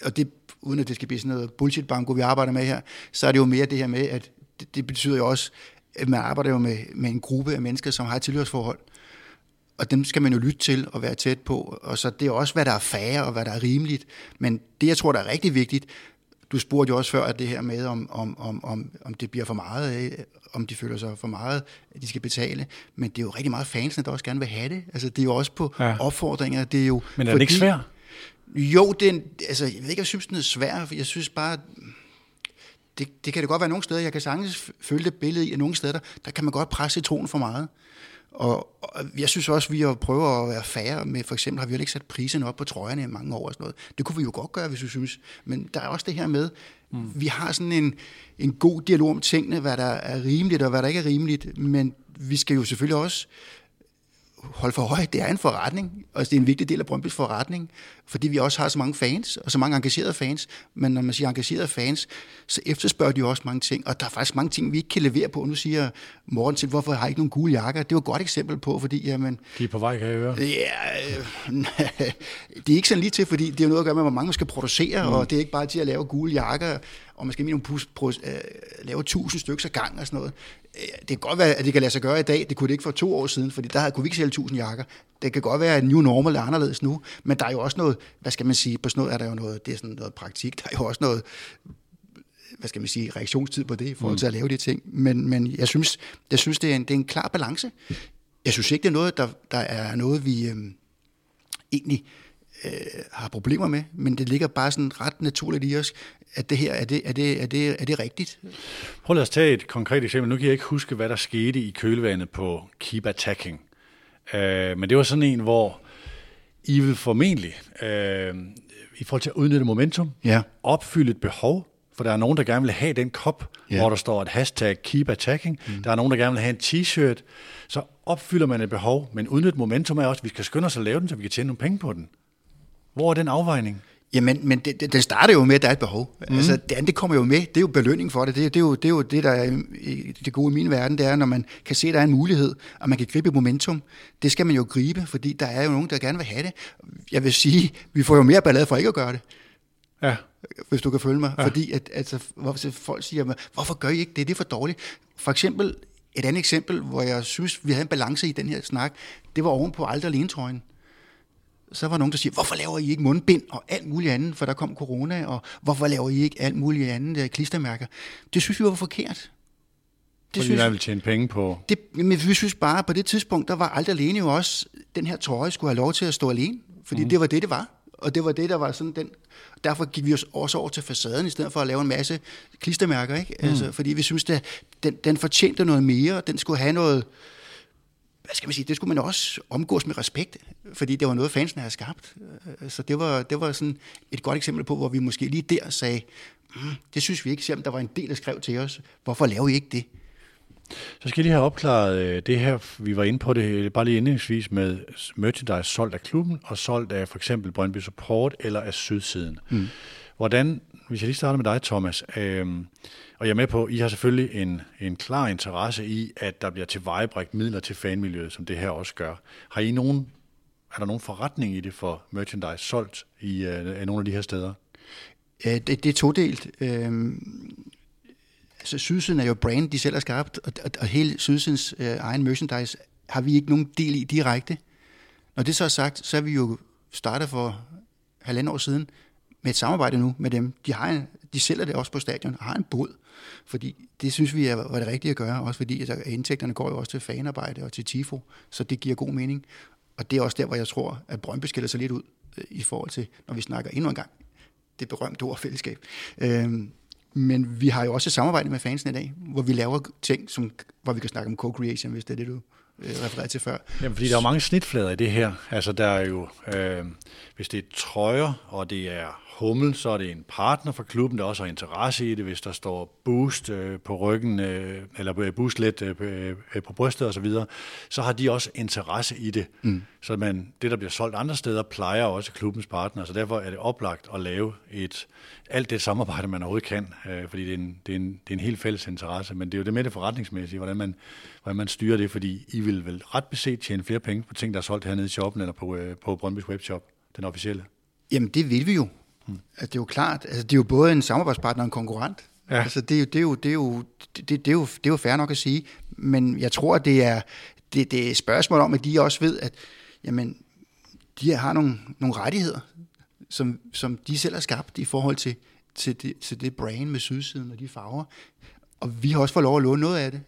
Og det, uden at det skal blive sådan noget bullshit banko, vi arbejder med her, så er det jo mere det her med, at det, det betyder jo også, man arbejder jo med, med en gruppe af mennesker, som har et tilhørsforhold. Og dem skal man jo lytte til og være tæt på. Og så det er også, hvad der er færre og hvad der er rimeligt. Men det, jeg tror, der er rigtig vigtigt, du spurgte jo også før, at det her med, om, om, om, om, om det bliver for meget, om de føler sig for meget, at de skal betale. Men det er jo rigtig meget fansene, der også gerne vil have det. Altså, det er jo også på ja. opfordringer. Det er jo, Men er det ikke svært? Jo, det er, altså, jeg ved ikke, jeg synes, den er svær, for jeg synes bare, det, det kan det godt være nogle steder, jeg kan sagtens følge det billede i, at nogle steder, der, der kan man godt presse citronen for meget. Og, og jeg synes også, at vi prøver at være færre med, for eksempel har vi jo ikke sat prisen op på trøjerne i mange år og sådan noget. Det kunne vi jo godt gøre, hvis vi synes. Men der er også det her med, mm. vi har sådan en, en god dialog om tingene, hvad der er rimeligt og hvad der ikke er rimeligt, men vi skal jo selvfølgelig også holde for højt. Det er en forretning, og det er en vigtig del af Brøndby's forretning, fordi vi også har så mange fans, og så mange engagerede fans. Men når man siger engagerede fans, så efterspørger de også mange ting, og der er faktisk mange ting, vi ikke kan levere på. Nu siger Morten til, hvorfor har I ikke nogen gule jakker? Det var et godt eksempel på, fordi... Jamen, de er på vej, kan jeg høre. Ja, øh, det er ikke sådan lige til, fordi det er noget at gøre med, hvor mange man skal producere, mm. og det er ikke bare til at lave gule jakker, og man skal minimum uh, lave tusind stykker ad gang og sådan noget. Det kan godt være, at det kan lade sig gøre i dag. Det kunne det ikke for to år siden, fordi der kunne vi ikke sælge tusind jakker. Det kan godt være, at new normal er anderledes nu, men der er jo også noget, hvad skal man sige, på sådan noget er der jo noget, det er sådan noget praktik, der er jo også noget, hvad skal man sige, reaktionstid på det, i forhold til at lave de ting. Men, men jeg synes, jeg synes det, er en, det er en klar balance. Jeg synes ikke, det er noget, der, der er noget, vi øhm, egentlig øh, har problemer med, men det ligger bare sådan ret naturligt i os, at det her, er det, er det, er det, er det rigtigt? Prøv lad os tage et konkret eksempel. Nu kan jeg ikke huske, hvad der skete i kølvandet på Keep Attacking. Uh, men det var sådan en, hvor I vil formentlig, uh, i forhold til at udnytte momentum, ja. opfylde et behov, for der er nogen, der gerne vil have den kop, ja. hvor der står et hashtag Keep Attacking. Mm. Der er nogen, der gerne vil have en t-shirt. Så opfylder man et behov, men udnytte momentum er også, at vi skal skynde os at lave den, så vi kan tjene nogle penge på den. Hvor er den afvejning? Jamen, men det, det, det starter jo med, at der er et behov. Mm. Altså, det andet kommer jo med. Det er jo belønning for det. Det, det, er, jo, det er jo det, der er det gode i min verden. Det er, når man kan se, at der er en mulighed, og man kan gribe momentum. Det skal man jo gribe, fordi der er jo nogen, der gerne vil have det. Jeg vil sige, vi får jo mere ballade for ikke at gøre det. Ja. Hvis du kan følge mig. Ja. Fordi at, altså, hvorfor folk siger, hvorfor gør I ikke det? Det er for dårligt. For eksempel, et andet eksempel, hvor jeg synes, vi havde en balance i den her snak, det var oven på aldrig alene trøjen så var der nogen, der siger, hvorfor laver I ikke mundbind og alt muligt andet, for der kom corona, og hvorfor laver I ikke alt muligt andet uh, klistermærker? Det synes vi var forkert. Det Fordi synes, jeg vil tjene penge på... Det, men vi synes bare, på det tidspunkt, der var aldrig alene jo også, den her trøje skulle have lov til at stå alene, fordi mm. det var det, det var. Og det var det, der var sådan den... Derfor gik vi også over til facaden, i stedet for at lave en masse klistermærker, ikke? Mm. Altså, fordi vi synes, at den, den fortjente noget mere, den skulle have noget hvad skal man sige, det skulle man også omgås med respekt, fordi det var noget, fansen havde skabt. Øh, så det var, det var sådan et godt eksempel på, hvor vi måske lige der sagde, mm, det synes vi ikke, selvom der var en del, der skrev til os, hvorfor laver I ikke det? Så skal jeg lige have opklaret øh, det her, vi var inde på det bare lige indlægsvis med merchandise solgt af klubben og solgt af for eksempel Brøndby Support eller af Sydsiden. Mm. Hvordan, hvis jeg lige starter med dig, Thomas, øh, og jeg er med på, at I har selvfølgelig en, en klar interesse i, at der bliver tilvejebragt midler til fanmiljøet, som det her også gør. Har I nogen, er der nogen forretning i det for merchandise solgt i uh, nogle af de her steder? Øh, det, det er todelt. Øh, altså Sydsiden er jo brand, de selv har skabt, og, og, og hele Sydsidens øh, egen merchandise har vi ikke nogen del i direkte. Når det så er sagt, så er vi jo startet for halvandet år siden med et samarbejde nu med dem. De, har en, de sælger det også på stadion og har en båd, fordi det synes vi er, var det rigtige at gøre, også fordi at indtægterne går jo også til fanarbejde og til TIFO, så det giver god mening. Og det er også der, hvor jeg tror, at Brøndby skiller sig lidt ud øh, i forhold til, når vi snakker endnu en gang, det berømte ord fællesskab. Øhm, men vi har jo også et samarbejde med fansen i dag, hvor vi laver ting, som, hvor vi kan snakke om co-creation, hvis det er det, du øh, refererede til før. Jamen, fordi der er mange snitflader i det her. Altså, der er jo, øh, hvis det er trøjer, og det er Hummel, så er det en partner for klubben, der også har interesse i det, hvis der står boost øh, på ryggen, øh, eller boost lidt øh, øh, på brystet osv., så, videre, så har de også interesse i det. Mm. Så man, det, der bliver solgt andre steder, plejer også klubbens partner, så derfor er det oplagt at lave et, alt det samarbejde, man overhovedet kan, øh, fordi det er, en, det, er en, det er en helt fælles interesse, men det er jo det med det forretningsmæssige, hvordan man, hvordan man styrer det, fordi I vil vel ret beset tjene flere penge på ting, der er solgt hernede i shoppen, eller på, øh, på Brøndby's webshop, den officielle. Jamen, det vil vi jo. Mm. Altså, det er jo klart, altså, det er jo både en samarbejdspartner og en konkurrent. Ja. Altså, det, er jo, det, er jo, det, er jo, det, det, er jo, det er jo fair nok at sige, men jeg tror, det er, det, det er et spørgsmål om, at de også ved, at jamen, de har nogle, nogle rettigheder, som, som de selv har skabt i forhold til, til, det, til det brand med sydsiden og de farver. Og vi har også fået lov at låne noget af det.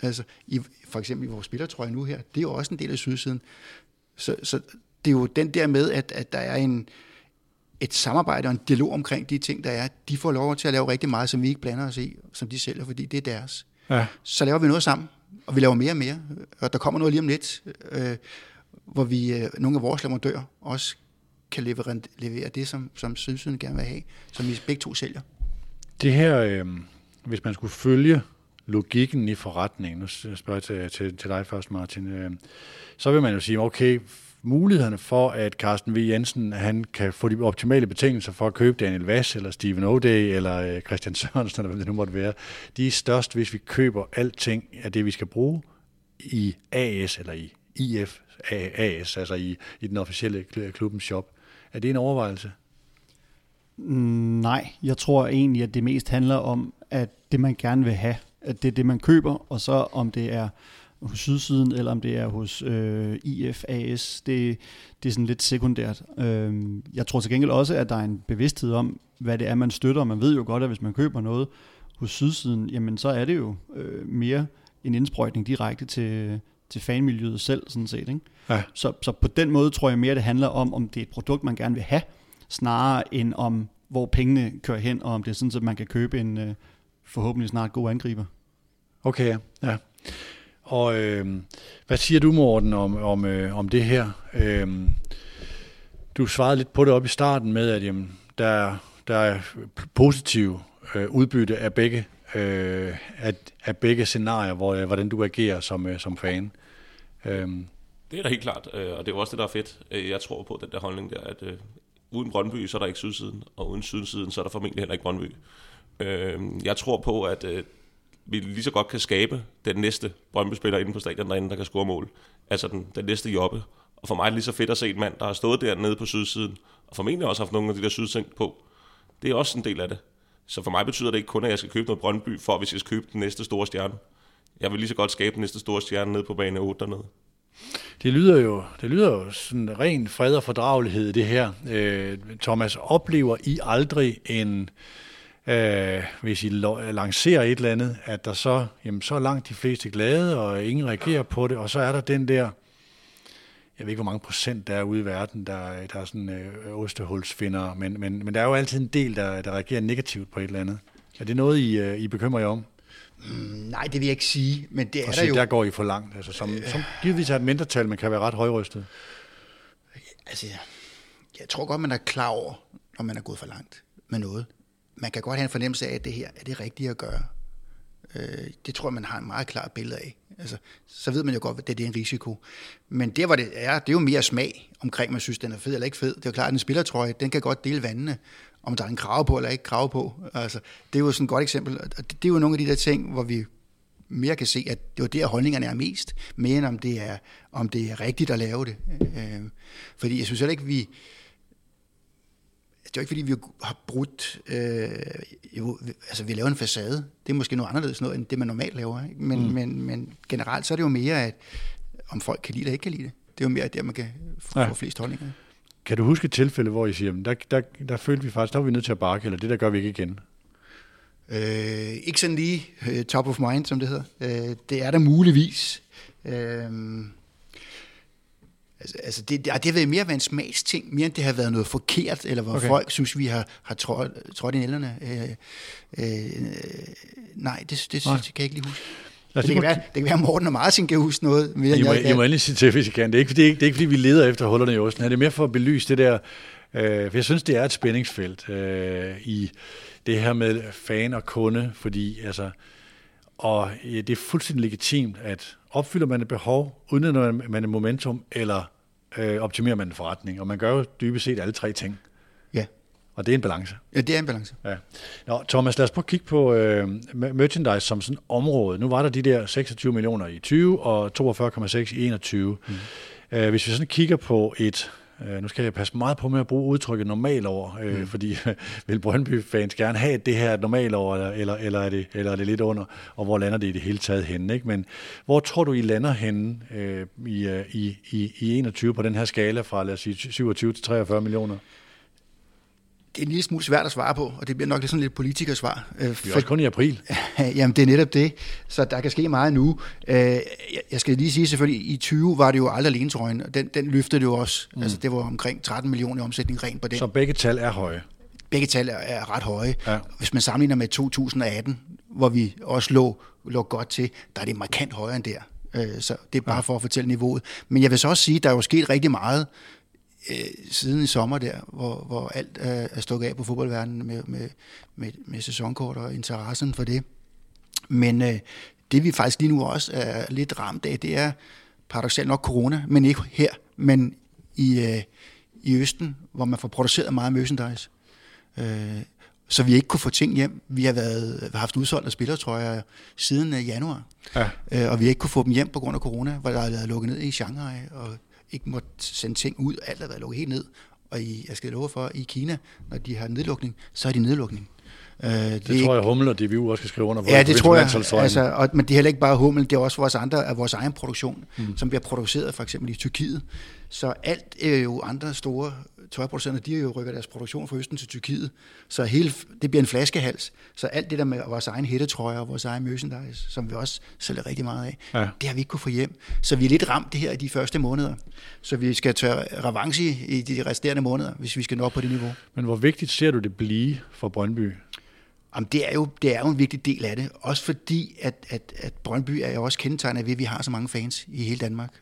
Altså, i, for eksempel i vores spillertrøje nu her, det er jo også en del af sydsiden. Så, så det er jo den der med, at, at der er en, et samarbejde og en dialog omkring de ting, der er. De får lov til at lave rigtig meget, som vi ikke blander os i, som de sælger, fordi det er deres. Ja. Så laver vi noget sammen, og vi laver mere og mere. Og der kommer noget lige om lidt, øh, hvor vi, øh, nogle af vores leverandører også kan levere, levere det, som, som Sydsiden gerne vil have, som vi begge to sælger. Det her, øh, hvis man skulle følge logikken i forretningen, nu spørger jeg til, til, til dig først, Martin, øh, så vil man jo sige, okay, mulighederne for, at Carsten V. Jensen han kan få de optimale betingelser for at købe Daniel Vass, eller Steven O'Day, eller øh, Christian Sørensen, eller hvad det nu måtte være, de er størst, hvis vi køber alting af det, vi skal bruge i AS, eller i IF AS, altså i, i den officielle klubbens shop. Er det en overvejelse? Mm, nej, jeg tror egentlig, at det mest handler om, at det man gerne vil have, at det er det, man køber, og så om det er hos Sydsiden, eller om det er hos øh, IFAS, det, det er sådan lidt sekundært. Øh, jeg tror til gengæld også, at der er en bevidsthed om, hvad det er, man støtter. Man ved jo godt, at hvis man køber noget hos Sydsiden, jamen så er det jo øh, mere en indsprøjtning direkte til, til fanmiljøet selv, sådan set. Ikke? Ja. Så, så på den måde tror jeg mere, det handler om, om det er et produkt, man gerne vil have, snarere end om, hvor pengene kører hen, og om det er sådan, at man kan købe en øh, forhåbentlig snart god angriber. Okay, ja. Og øh, hvad siger du, Morten, om, om, øh, om det her? Øh, du svarede lidt på det op i starten med, at jamen, der, der er positiv øh, udbytte af begge, øh, af, af begge scenarier, hvor, øh, hvordan du agerer som, øh, som fan. Øh. Det er da helt klart, øh, og det er også det, der er fedt. Øh, jeg tror på den der holdning der, at øh, uden Brøndby, så er der ikke sydsiden, og uden sydsiden, så er der formentlig heller ikke Brøndby. Øh, jeg tror på, at øh, vi lige så godt kan skabe den næste Brøndby-spiller inde på stadion derinde, der kan score mål. Altså den, den næste jobbe. Og for mig er det lige så fedt at se en mand, der har stået dernede på sydsiden, og formentlig også haft nogle af de der sydsing på. Det er også en del af det. Så for mig betyder det ikke kun, at jeg skal købe noget Brøndby, for at vi skal købe den næste store stjerne. Jeg vil lige så godt skabe den næste store stjerne nede på bane 8 dernede. Det lyder jo, det lyder jo sådan ren fred og fordragelighed, det her. Øh, Thomas, oplever I aldrig en, øh, hvis I lancerer et eller andet, at der så, jamen, så er langt de fleste glade, og ingen reagerer på det, og så er der den der, jeg ved ikke, hvor mange procent der er ude i verden, der, der er sådan øh, ostehulsfinder, men, men, men der er jo altid en del, der, der reagerer negativt på et eller andet. Er det noget, I, øh, I bekymrer jer om? Mm, nej, det vil jeg ikke sige, men det er og der jo... der går I for langt, altså, som, øh, som givetvis er et mindretal, men kan være ret højrystet. Altså, jeg tror godt, man er klar over, når man er gået for langt med noget man kan godt have en fornemmelse af, at det her er det rigtige at gøre. Øh, det tror jeg, man har en meget klar billede af. Altså, så ved man jo godt, at det, det er en risiko. Men der, hvor det er, det er jo mere smag omkring, man synes, den er fed eller ikke fed. Det er jo klart, at en spillertrøje, den kan godt dele vandene, om der er en krave på eller ikke krave på. Altså, det er jo sådan et godt eksempel. Og det, det er jo nogle af de der ting, hvor vi mere kan se, at det er der, holdningerne er mest, mere end om det er, om det er rigtigt at lave det. Øh, fordi jeg synes heller ikke, vi det er jo ikke, fordi vi har brudt... Øh, jo, altså, vi laver en facade. Det er måske noget anderledes noget, end det, man normalt laver. Ikke? Men, mm. men, men generelt, så er det jo mere, at om folk kan lide det eller ikke kan lide det. Det er jo mere der, man kan få ja. flest holdninger. Kan du huske et tilfælde, hvor I siger, der, der, der følte vi faktisk, der var vi nødt til at bakke, eller det der gør vi ikke igen? Øh, ikke sådan lige uh, top of mind, som det hedder. Øh, det er der muligvis. Øh, Altså, altså det, det, det har været mere været en smagsting, mere end det har været noget forkert, eller hvor okay. folk synes, vi har, har trådt, trådt i nælderne. Øh, øh, nej, det, det, nej. det kan jeg ikke lige huske. Altså, det, kan være, det kan være, at Morten og Martin kan huske noget mere, I må, jeg, I må endelig sige til, hvis I kan. Det er, ikke, det, er ikke, det er ikke, fordi vi leder efter hullerne i osten. Det er mere for at belyse det der, øh, for jeg synes, det er et spændingsfelt øh, i det her med fan og kunde, fordi altså, og det er fuldstændig legitimt, at opfylder man et behov, udnytter man et momentum, eller øh, optimerer man en forretning. Og man gør jo dybest set alle tre ting. Ja. Og det er en balance. Ja, det er en balance. Ja. Nå, Thomas, lad os prøve at kigge på øh, merchandise som sådan område. Nu var der de der 26 millioner i 20 og 42,6 i 21. Mm. Øh, hvis vi sådan kigger på et Øh, nu skal jeg passe meget på med at bruge udtrykket normalår, øh, mm. fordi vil Brøndby-fans gerne have det her normalår, eller, eller, eller, er det, eller er det lidt under, og hvor lander det i det hele taget henne? Ikke? Men hvor tror du, I lander henne øh, i, øh, i, i, i 21 på den her skala fra, lad os sige, 27 til 43 millioner? Det er en lille smule svært at svare på, og det bliver nok lidt sådan lidt politikersvar. Øh, det er også kun i april. Jamen, det er netop det. Så der kan ske meget nu. Øh, jeg skal lige sige selvfølgelig, i 20 var det jo aldrig alene trøjen, og den, den løftede det jo også. Mm. Altså, det var omkring 13 millioner i omsætning rent på den. Så begge tal er høje? Begge tal er, er ret høje. Ja. Hvis man sammenligner med 2018, hvor vi også lå, lå godt til, der er det markant højere end der. Øh, så det er bare ja. for at fortælle niveauet. Men jeg vil så også sige, at der er jo sket rigtig meget øh, siden i sommer der, hvor, hvor alt er, er stukket af på fodboldverdenen med, med, med, med sæsonkort og interessen for det. Men øh, det vi faktisk lige nu også er lidt ramt af, det er paradoxalt nok corona, men ikke her, men i, øh, i Østen, hvor man får produceret meget merchandise. Øh, så vi ikke kunne få ting hjem. Vi har været, har haft udsolgt af jeg, siden øh, januar. Ja. Øh, og vi har ikke kunne få dem hjem på grund af corona, hvor der har været lukket ned i Shanghai, og ikke måtte sende ting ud. Alt er været lukket helt ned. Og i, jeg skal love for, i Kina, når de har nedlukning, så er de nedlukning. Øh, det, det tror jeg, Hummel og DVU også skal skrive under på. Ja, det tror jeg. Altså, og, men det er heller ikke bare Hummel, det er også vores andre af vores egen produktion, mm. som bliver produceret for eksempel i Tyrkiet. Så alt er jo andre store tøjproducenter, de har jo rykket deres produktion fra Østen til Tyrkiet. Så hele, det bliver en flaskehals. Så alt det der med vores egen hættetrøjer og vores egen merchandise, som vi også sælger rigtig meget af, ja. det har vi ikke kunne få hjem. Så vi er lidt ramt det her i de første måneder. Så vi skal tørre revanche i de resterende måneder, hvis vi skal nå op på det niveau. Men hvor vigtigt ser du det blive for Brøndby? Jamen, det, er jo, det er jo en vigtig del af det. Også fordi, at, at, at Brøndby er jo også kendetegnet ved, at vi har så mange fans i hele Danmark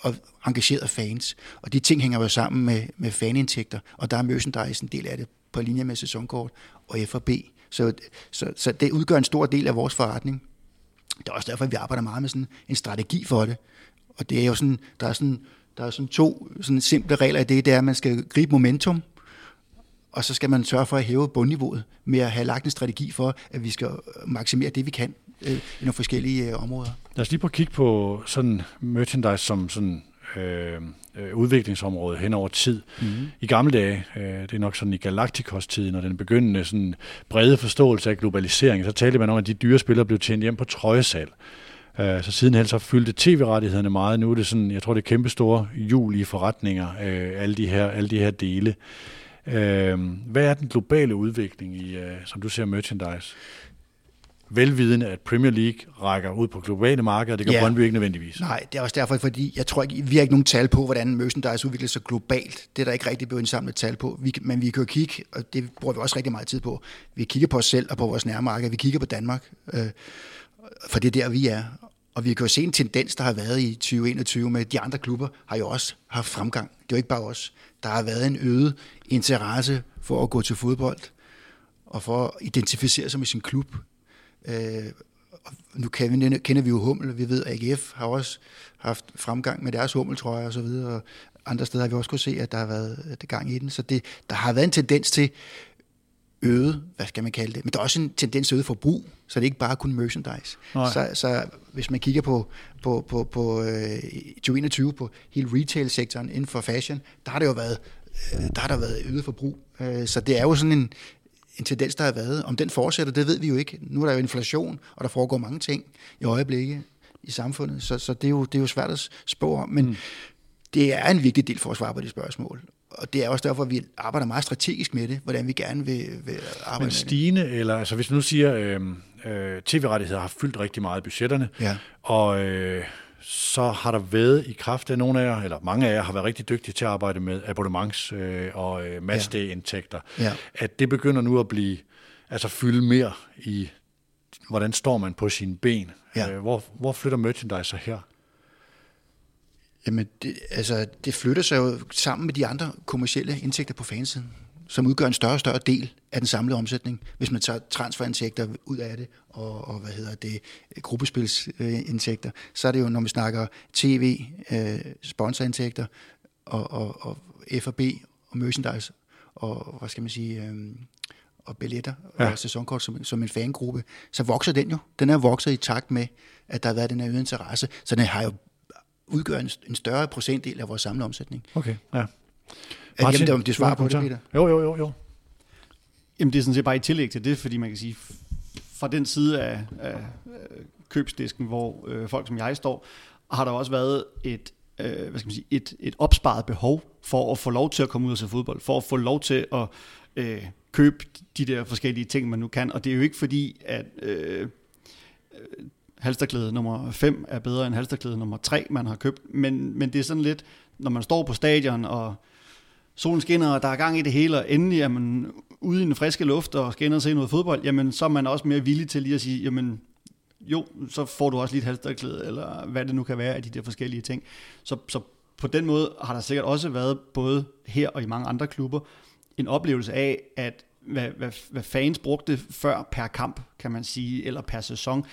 og engagerede fans. Og de ting hænger jo sammen med, med fanindtægter, og der er merchandise en del af det på linje med sæsonkort og FB. Så, så, så det udgør en stor del af vores forretning. Det er også derfor, at vi arbejder meget med sådan en strategi for det. Og det er jo sådan, der er sådan, der er sådan to sådan simple regler i det. Det er, at man skal gribe momentum, og så skal man sørge for at hæve bundniveauet med at have lagt en strategi for, at vi skal maksimere det, vi kan øh, i nogle forskellige øh, områder. Lad os lige prøve at kigge på sådan merchandise som sådan øh, øh, udviklingsområde hen over tid. Mm-hmm. I gamle dage, øh, det er nok sådan i Galacticos-tiden, og den begyndende sådan brede forståelse af globalisering, så talte man om, at de dyre spillere blev tjent hjem på trøjesal. Øh, så sidenhen så fyldte tv-rettighederne meget. Nu er det sådan, jeg tror, det er kæmpe store jul i forretninger, øh, alle, de her, alle de her dele. Øh, hvad er den globale udvikling i, øh, som du ser merchandise? velvidende, at Premier League rækker ud på globale markeder, det gør ja. Brøndby ikke nødvendigvis. Nej, det er også derfor, fordi jeg tror ikke, vi har ikke nogen tal på, hvordan merchandise udvikler sig globalt. Det er der ikke rigtig blevet indsamlet tal på. Vi, men vi kan jo kigge, og det bruger vi også rigtig meget tid på, vi kigger på os selv og på vores nærmarked, vi kigger på Danmark, øh, for det er der, vi er. Og vi kan jo se en tendens, der har været i 2021 med de andre klubber, har jo også haft fremgang. Det er jo ikke bare os. Der har været en øget interesse for at gå til fodbold og for at identificere sig med sin klub. Øh, nu kender vi jo Hummel, vi ved, at AGF har også haft fremgang med deres Hummel, tror jeg, og så videre. Og andre steder har vi også kunne se, at der har været det gang i den. Så det, der har været en tendens til øget, hvad skal man kalde det, men der er også en tendens til øget forbrug, så det er ikke bare kun merchandise. Så, så hvis man kigger på, på, på, på øh, 2021 på hele retail-sektoren inden for fashion, der har det jo været, øh, der har der været øget forbrug. Øh, så det er jo sådan en, en tendens, der har været. Om den fortsætter, det ved vi jo ikke. Nu er der jo inflation, og der foregår mange ting i øjeblikket i samfundet, så, så det, er jo, det er jo svært at spå om, men mm. det er en vigtig del for at svare på de spørgsmål. Og det er også derfor, at vi arbejder meget strategisk med det, hvordan vi gerne vil, vil arbejde Men stigende, med det. eller altså hvis nu siger, øh, øh, tv-rettigheder har fyldt rigtig meget i budgetterne, ja. og øh, så har der været i kraft af nogle af jer, eller mange af jer, har været rigtig dygtige til at arbejde med abonnements- øh, og øh, matchday-indtægter. Ja. At det begynder nu at blive, altså fylde mere i, hvordan står man på sine ben. Ja. Øh, hvor, hvor flytter merchandise her? Jamen, det, altså, det flytter sig jo sammen med de andre kommercielle indtægter på fansiden som udgør en større og større del af den samlede omsætning, hvis man tager transferindtægter ud af det, og, og hvad hedder det, gruppespilsindtægter, så er det jo, når vi snakker tv, øh, sponsorindtægter, og, og, og F&B, og merchandise, og hvad skal man sige, øh, og billetter ja. og sæsonkort som, som en fangruppe, så vokser den jo. Den er vokset i takt med, at der har været den her øget interesse, så den har jo udgør en, en større procentdel af vores samlede omsætning. Okay, ja. Martin, Jamen, det, det svarer på det, Peter. Jo, jo, jo, jo. Jamen, det er sådan set bare i tillæg til det, fordi man kan sige, fra den side af, af købsdisken, hvor øh, folk som jeg står, har der også været et, øh, hvad skal man sige, et, et opsparet behov for at få lov til at komme ud og se fodbold, for at få lov til at øh, købe de der forskellige ting, man nu kan. Og det er jo ikke fordi, at øh, halsterklæde nummer 5 er bedre end halsterklæde nummer 3, man har købt, men, men det er sådan lidt, når man står på stadion og solen skinner, og der er gang i det hele, og endelig er man ude i den friske luft og skal ind og se noget fodbold, jamen så er man også mere villig til lige at sige, jamen jo, så får du også lige et halsterklæde, eller hvad det nu kan være af de der forskellige ting. Så, så på den måde har der sikkert også været, både her og i mange andre klubber, en oplevelse af, at hvad, hvad, hvad fans brugte før per kamp, kan man sige, eller per sæson,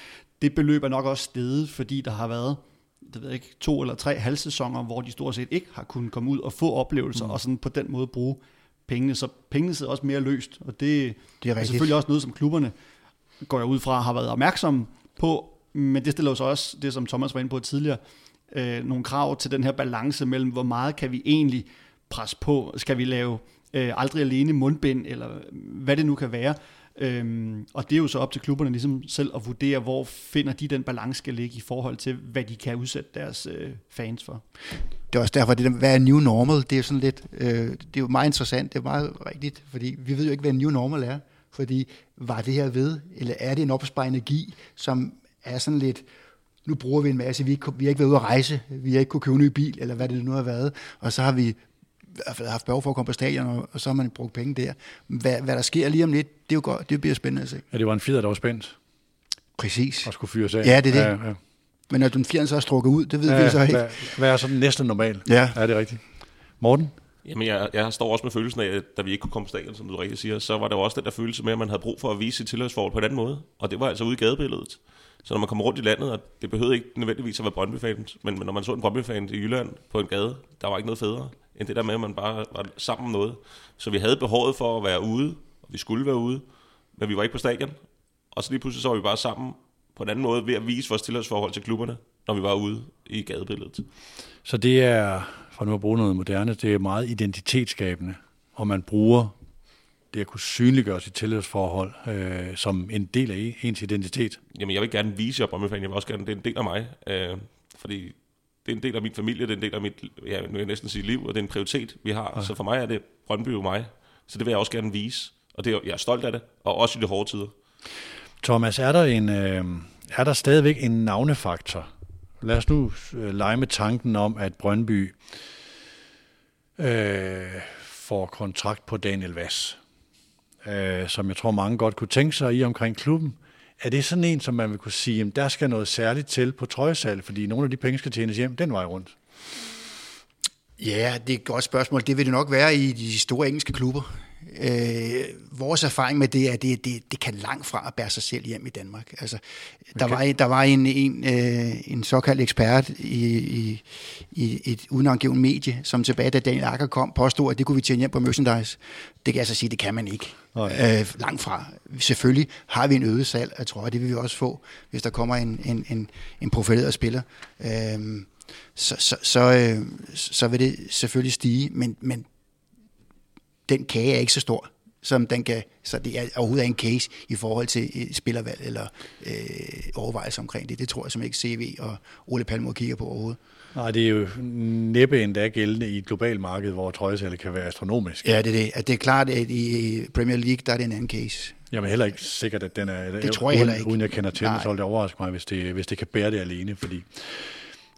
det beløb er nok også steget, fordi der har været det ved jeg ikke, to eller tre halvsæsoner, hvor de stort set ikke har kunnet komme ud og få oplevelser, mm. og sådan på den måde bruge pengene. Så pengene sidder også mere løst, og det, det er, er selvfølgelig også noget, som klubberne, går jeg ud fra, har været opmærksomme på, men det stiller jo så også, det som Thomas var inde på tidligere, øh, nogle krav til den her balance mellem, hvor meget kan vi egentlig presse på? Skal vi lave øh, aldrig alene mundbind, eller hvad det nu kan være? Øhm, og det er jo så op til klubberne ligesom selv at vurdere, hvor finder de den balance skal ligge i forhold til, hvad de kan udsætte deres øh, fans for. Det er også derfor, det der, hvad er new normal? Det er sådan lidt, øh, det er jo meget interessant, det er meget rigtigt, fordi vi ved jo ikke, hvad new normal er. Fordi var det her ved, eller er det en opsparet energi, som er sådan lidt, nu bruger vi en masse, vi, ikke, vi har ikke været ude at rejse, vi har ikke kunne købe en ny bil, eller hvad det nu har været, og så har vi haft behov for at komme på stadion, og, så har man brugt penge der. Hvad, hvad der sker lige om lidt, det, er jo godt, det bliver spændende at se. Ja, det var en fjeder, der var spændt. Præcis. Og skulle fyres af. Ja, det er det. Ja, ja. Men når den fjerde så er strukket ud, det ved ja, vi så ikke. Hvad, hvad er så den næste normal? Ja. ja, det er rigtigt. Morten? Jamen, jeg, jeg står også med følelsen af, at da vi ikke kunne komme på stadion, som du rigtig siger, så var der også den der følelse med, at man havde brug for at vise sit tilhørsforhold på en anden måde. Og det var altså ude i gadebilledet. Så når man kommer rundt i landet, og det behøvede ikke nødvendigvis at være Brøndby-fans, men når man så en brøndby i Jylland på en gade, der var ikke noget federe, end det der med, at man bare var sammen om noget. Så vi havde behovet for at være ude, og vi skulle være ude, men vi var ikke på stadion. Og så lige pludselig så var vi bare sammen på en anden måde ved at vise vores tilhørsforhold til klubberne, når vi var ude i gadebilledet. Så det er, for nu at bruge noget moderne, det er meget identitetsskabende, og man bruger det at kunne synliggøre sit tilhørsforhold øh, som en del af ens identitet. Jamen, jeg vil gerne vise jer Brøndby-fan. Jeg vil også gerne, det er en del af mig. Øh, fordi det er en del af min familie, det er en del af mit, ja, nu vil jeg næsten sige liv, og det er en prioritet, vi har. Ja. Så for mig er det Brøndby jo mig. Så det vil jeg også gerne vise. Og det er, jeg er stolt af det, og også i de hårde tider. Thomas, er der, en, øh, er der stadigvæk en navnefaktor? Lad os nu øh, lege med tanken om, at Brøndby øh, får kontrakt på Daniel Vass øh, som jeg tror mange godt kunne tænke sig i omkring klubben. Er det sådan en, som man vil kunne sige, at der skal noget særligt til på trøjesal, fordi nogle af de penge skal tjenes hjem den vej rundt? Ja, det er et godt spørgsmål. Det vil det nok være i de store engelske klubber. Øh, vores erfaring med det er, at det, det, det kan langt fra at bære sig selv hjem i Danmark. Altså, der, okay. var, der var en, en, øh, en såkaldt ekspert i, i, i et udenangivet medie, som tilbage da Daniel Akker kom, påstod, at det kunne vi tjene hjem på merchandise. Det kan jeg så sige, det kan man ikke. Okay. Øh, langt fra. Selvfølgelig har vi en øget salg, jeg tror, det vil vi også få, hvis der kommer en, en, en, en profileret spiller. Øh, så, så, så, øh, så vil det selvfølgelig stige, men, men den kage er ikke så stor, som den kan, så det er overhovedet en case i forhold til øh, spillervalg eller øh, overvejelser omkring det. Det tror jeg som ikke CV og Ole Palmer kigger på overhovedet. Nej, det er jo næppe endda gældende i et globalt marked, hvor trøjesalget kan være astronomisk. Ja, det er det. At det er klart, at i Premier League, der er det en anden case. Jamen heller ikke sikkert, at den er... Det tror jeg heller ikke. Uden jeg kender til så vil det overraske mig, hvis det, hvis det kan bære det alene, fordi...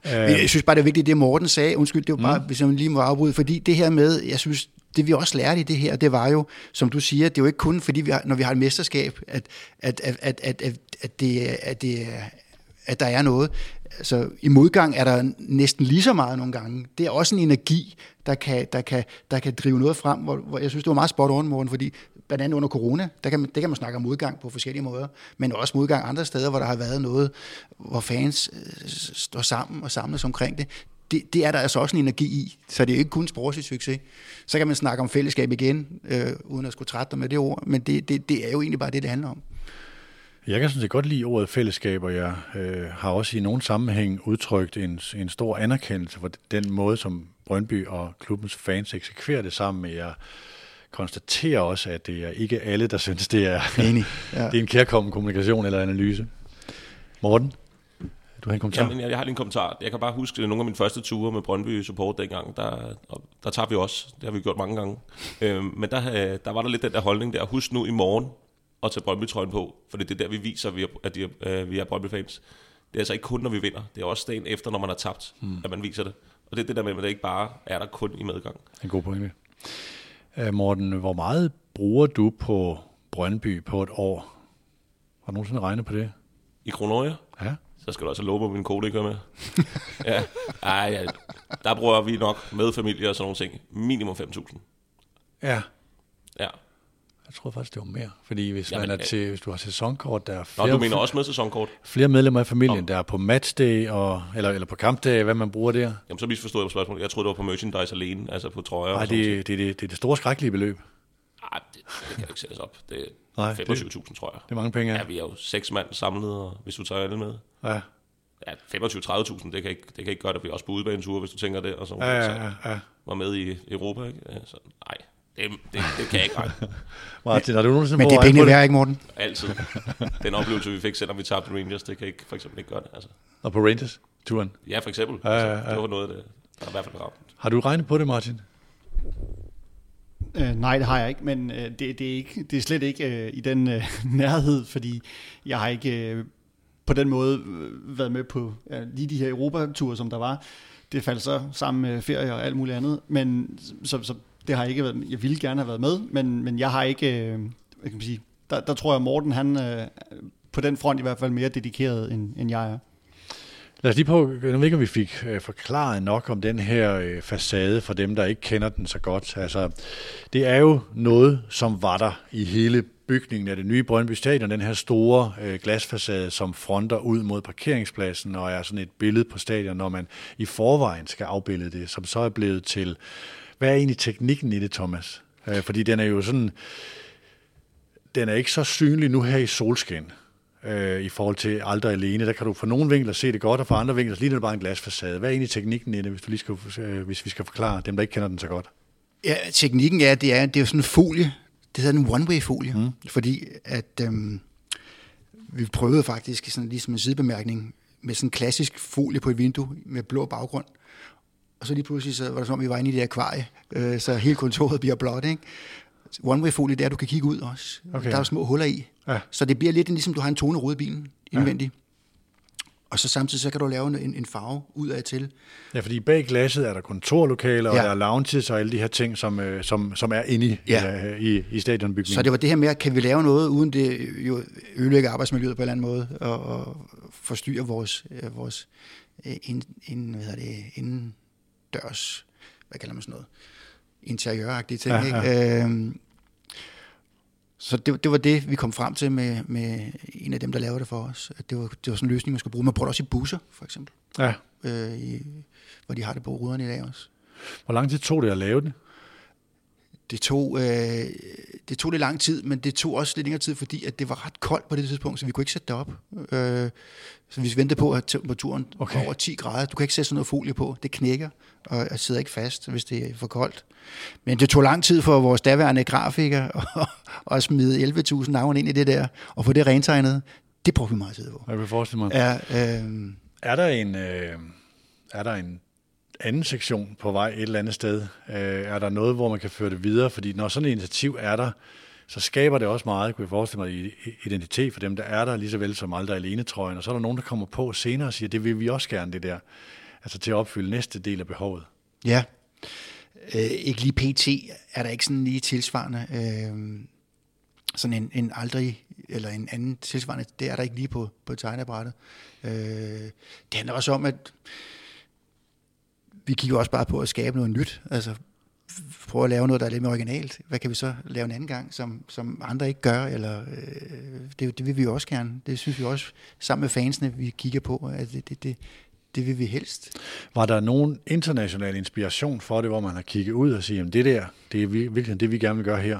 Øh... Jeg synes bare, det er vigtigt, det Morten sagde. Undskyld, det var bare, mm. hvis jeg lige må afbryde, fordi det her med, jeg synes, det vi også lærte i det her, det var jo, som du siger, det er jo ikke kun fordi, vi har, når vi har et mesterskab, at, at, at, at, at, at, det, at, det, at der er noget. Altså, i modgang er der næsten lige så meget nogle gange. Det er også en energi, der kan, der kan, der kan drive noget frem, hvor, hvor jeg synes, det var meget spot on, morgen, fordi blandt andet under corona, der kan man, det kan man snakke om modgang på forskellige måder, men også modgang andre steder, hvor der har været noget, hvor fans øh, står sammen og samles omkring det det, det er der altså også en energi i, så det er ikke kun sportslig succes. Så kan man snakke om fællesskab igen, øh, uden at skulle trætte med det ord, men det, det, det er jo egentlig bare det, det handler om. Jeg kan sådan set godt lide ordet fællesskab, og jeg øh, har også i nogen sammenhæng udtrykt en, en stor anerkendelse for den måde, som Brøndby og klubbens fans eksekverer det sammen med. Jeg konstaterer også, at det er ikke alle, der synes, det er, Enig. Ja. det er en kærkommen kommunikation eller analyse. Morten? Du har en kommentar? Jamen, jeg, jeg har lige en kommentar. Jeg kan bare huske nogle af mine første ture med Brøndby Support dengang. Der, der tager vi også. Det har vi gjort mange gange. øhm, men der, der var der lidt den der holdning der. Husk nu i morgen at tage Brøndby-trøjen på. For det er der, vi viser, at vi er, at de, øh, vi er Brøndby-fans. Det er altså ikke kun, når vi vinder. Det er også dagen efter, når man har tabt, hmm. at man viser det. Og det er det der med, at det ikke bare er der kun i medgang. En god pointe. Uh, Morten, hvor meget bruger du på Brøndby på et år? Har du nogensinde regnet på det? I kroner, Ja. Så skal du altså love mig, at min kode ikke hører med. ja. Ej, ja. Der bruger vi nok med familie og sådan nogle ting. Minimum 5.000. Ja. Ja. Jeg tror faktisk, det var mere. Fordi hvis, Jamen, man er til, hvis du har sæsonkort, der er Nå, flere, du mener også med sæsonkort? flere medlemmer af familien, Nå. der er på matchday, og, eller, eller på kampdag, hvad man bruger der. Jamen, så misforstod jeg på spørgsmålet. Jeg troede, det var på merchandise alene, altså på trøjer. Nej, det, det, det, det er det store skrækkelige beløb. Ej, det, det kan jo ikke sættes op. Det Nej, er 25.000, tror jeg. Det er mange penge, Ja, ja. vi er jo seks mand samlet, og hvis du tager alle med. Ja, Ja, 25-30.000, det kan, ikke, det kan ikke gøre, at vi også på udebaneture, hvis du tænker det. Og så, ja, ja, ja, ja. var med i Europa, ikke? Ja, Så, nej, det, det, det kan jeg ikke regne. Martin, har du nogensinde Men det er pengene værd, ikke Morten? Altid. Den oplevelse, vi fik, selvom vi tabte Rangers, det kan ikke, for eksempel ikke gøre det. Altså. Og på Rangers-turen. Ja, for eksempel. Ja, ja, ja. Altså, det var noget af det, der er i hvert fald ramt. Har du regnet på det, Martin? Øh, nej, det har jeg ikke, men øh, det, det, er ikke, det er slet ikke øh, i den øh, nærhed, fordi jeg har ikke øh, på den måde øh, været med på ja, lige de her Europature, som der var. Det faldt så sammen med ferie og alt muligt andet, men så, så det har jeg ikke været, jeg ville gerne have været med, men, men jeg har ikke, øh, hvad kan man sige, der, der tror jeg Morten, han øh, på den front i hvert fald mere dedikeret, end, end jeg er. Lad os lige på, jeg ved ikke, om vi fik øh, forklaret nok om den her øh, facade for dem, der ikke kender den så godt. Altså, det er jo noget, som var der i hele bygningen af det nye Brøndby Stadion, den her store øh, glasfacade, som fronter ud mod parkeringspladsen og er sådan et billede på stadion, når man i forvejen skal afbilde det, som så er blevet til... Hvad er egentlig teknikken i det, Thomas? Øh, fordi den er jo sådan... Den er ikke så synlig nu her i solskin øh, i forhold til aldrig alene. Der kan du fra nogle vinkler se det godt, og fra andre vinkler så ligner det bare en glasfacade. Hvad er egentlig teknikken i det, hvis, du lige skal, øh, hvis vi skal forklare dem, der ikke kender den så godt? Ja, teknikken er, det er, det er jo sådan en folie. Det hedder en one-way-folie. Mm. Fordi at øhm, vi prøvede faktisk, sådan ligesom en sidebemærkning, med sådan en klassisk folie på et vindue med blå baggrund. Og så lige pludselig så var det som om, vi var inde i det akvarie, øh, så hele kontoret bliver blåt. Ikke? One-way-folie, det er, at du kan kigge ud også. Okay. Der er små huller i. Ja. Så det bliver lidt ligesom, du har en tonerode i bilen indvendigt. Og så samtidig så kan du lave en, en farve ud af til. Ja, fordi bag glasset er der kontorlokaler, ja. og Ja. der er lounges og alle de her ting, som, øh, som, som er inde i, Ja. ja. i, i stadionbygningen. Så det var det her med, kan vi lave noget, uden det jo ødelægger arbejdsmiljøet på en eller anden måde, og, og forstyrrer vores, øh, vores øh, ind, ind, hvad hedder det, indendørs, hvad kalder man sådan noget, interiøragtige ting. Ja, Ja. Ikke? Øhm, så det, det var det, vi kom frem til med, med en af dem, der lavede det for os. At det, var, det var sådan en løsning, man skulle bruge. Man bruger det også i busser, for eksempel, Ja. øh, i, hvor de har det på ruderne i dag også. Hvor lang tid tog det at lave det? Det tog, øh, det tog lidt lang tid, men det tog også lidt længere tid, fordi at det var ret koldt på det tidspunkt, så vi kunne ikke sætte det op. Øh, så vi ventede på, at temperaturen okay. Var over 10 grader. Du kan ikke sætte sådan noget folie på. Det knækker, og jeg sidder ikke fast, hvis det er for koldt. Men det tog lang tid for vores daværende grafiker at, at smide 11.000 navn ind i det der, og få det rentegnet. Det brugte vi meget tid på. Jeg kan forestille mig. Ja, øh, Er der en, øh, er der en anden sektion på vej et eller andet sted? Øh, er der noget, hvor man kan føre det videre? Fordi når sådan et initiativ er der, så skaber det også meget, kunne jeg forestille mig, identitet for dem, der er der, lige så vel som aldrig alene trøjen. Og så er der nogen, der kommer på senere og siger, det vil vi også gerne, det der. Altså til at opfylde næste del af behovet. Ja. Øh, ikke lige PT er der ikke sådan lige tilsvarende. Øh, sådan en, en aldrig, eller en anden tilsvarende, det er der ikke lige på, på tegnebrættet. Øh, det handler også om, at vi kigger også bare på at skabe noget nyt. Altså prøve at lave noget, der er lidt mere originalt. Hvad kan vi så lave en anden gang, som, som andre ikke gør? Eller, øh, det, det vil vi også gerne. Det synes vi også, sammen med fansene, vi kigger på, at det, det, det, det vil vi helst. Var der nogen international inspiration for det, hvor man har kigget ud og sige, at det der, det er vir- virkelig det, vi gerne vil gøre her?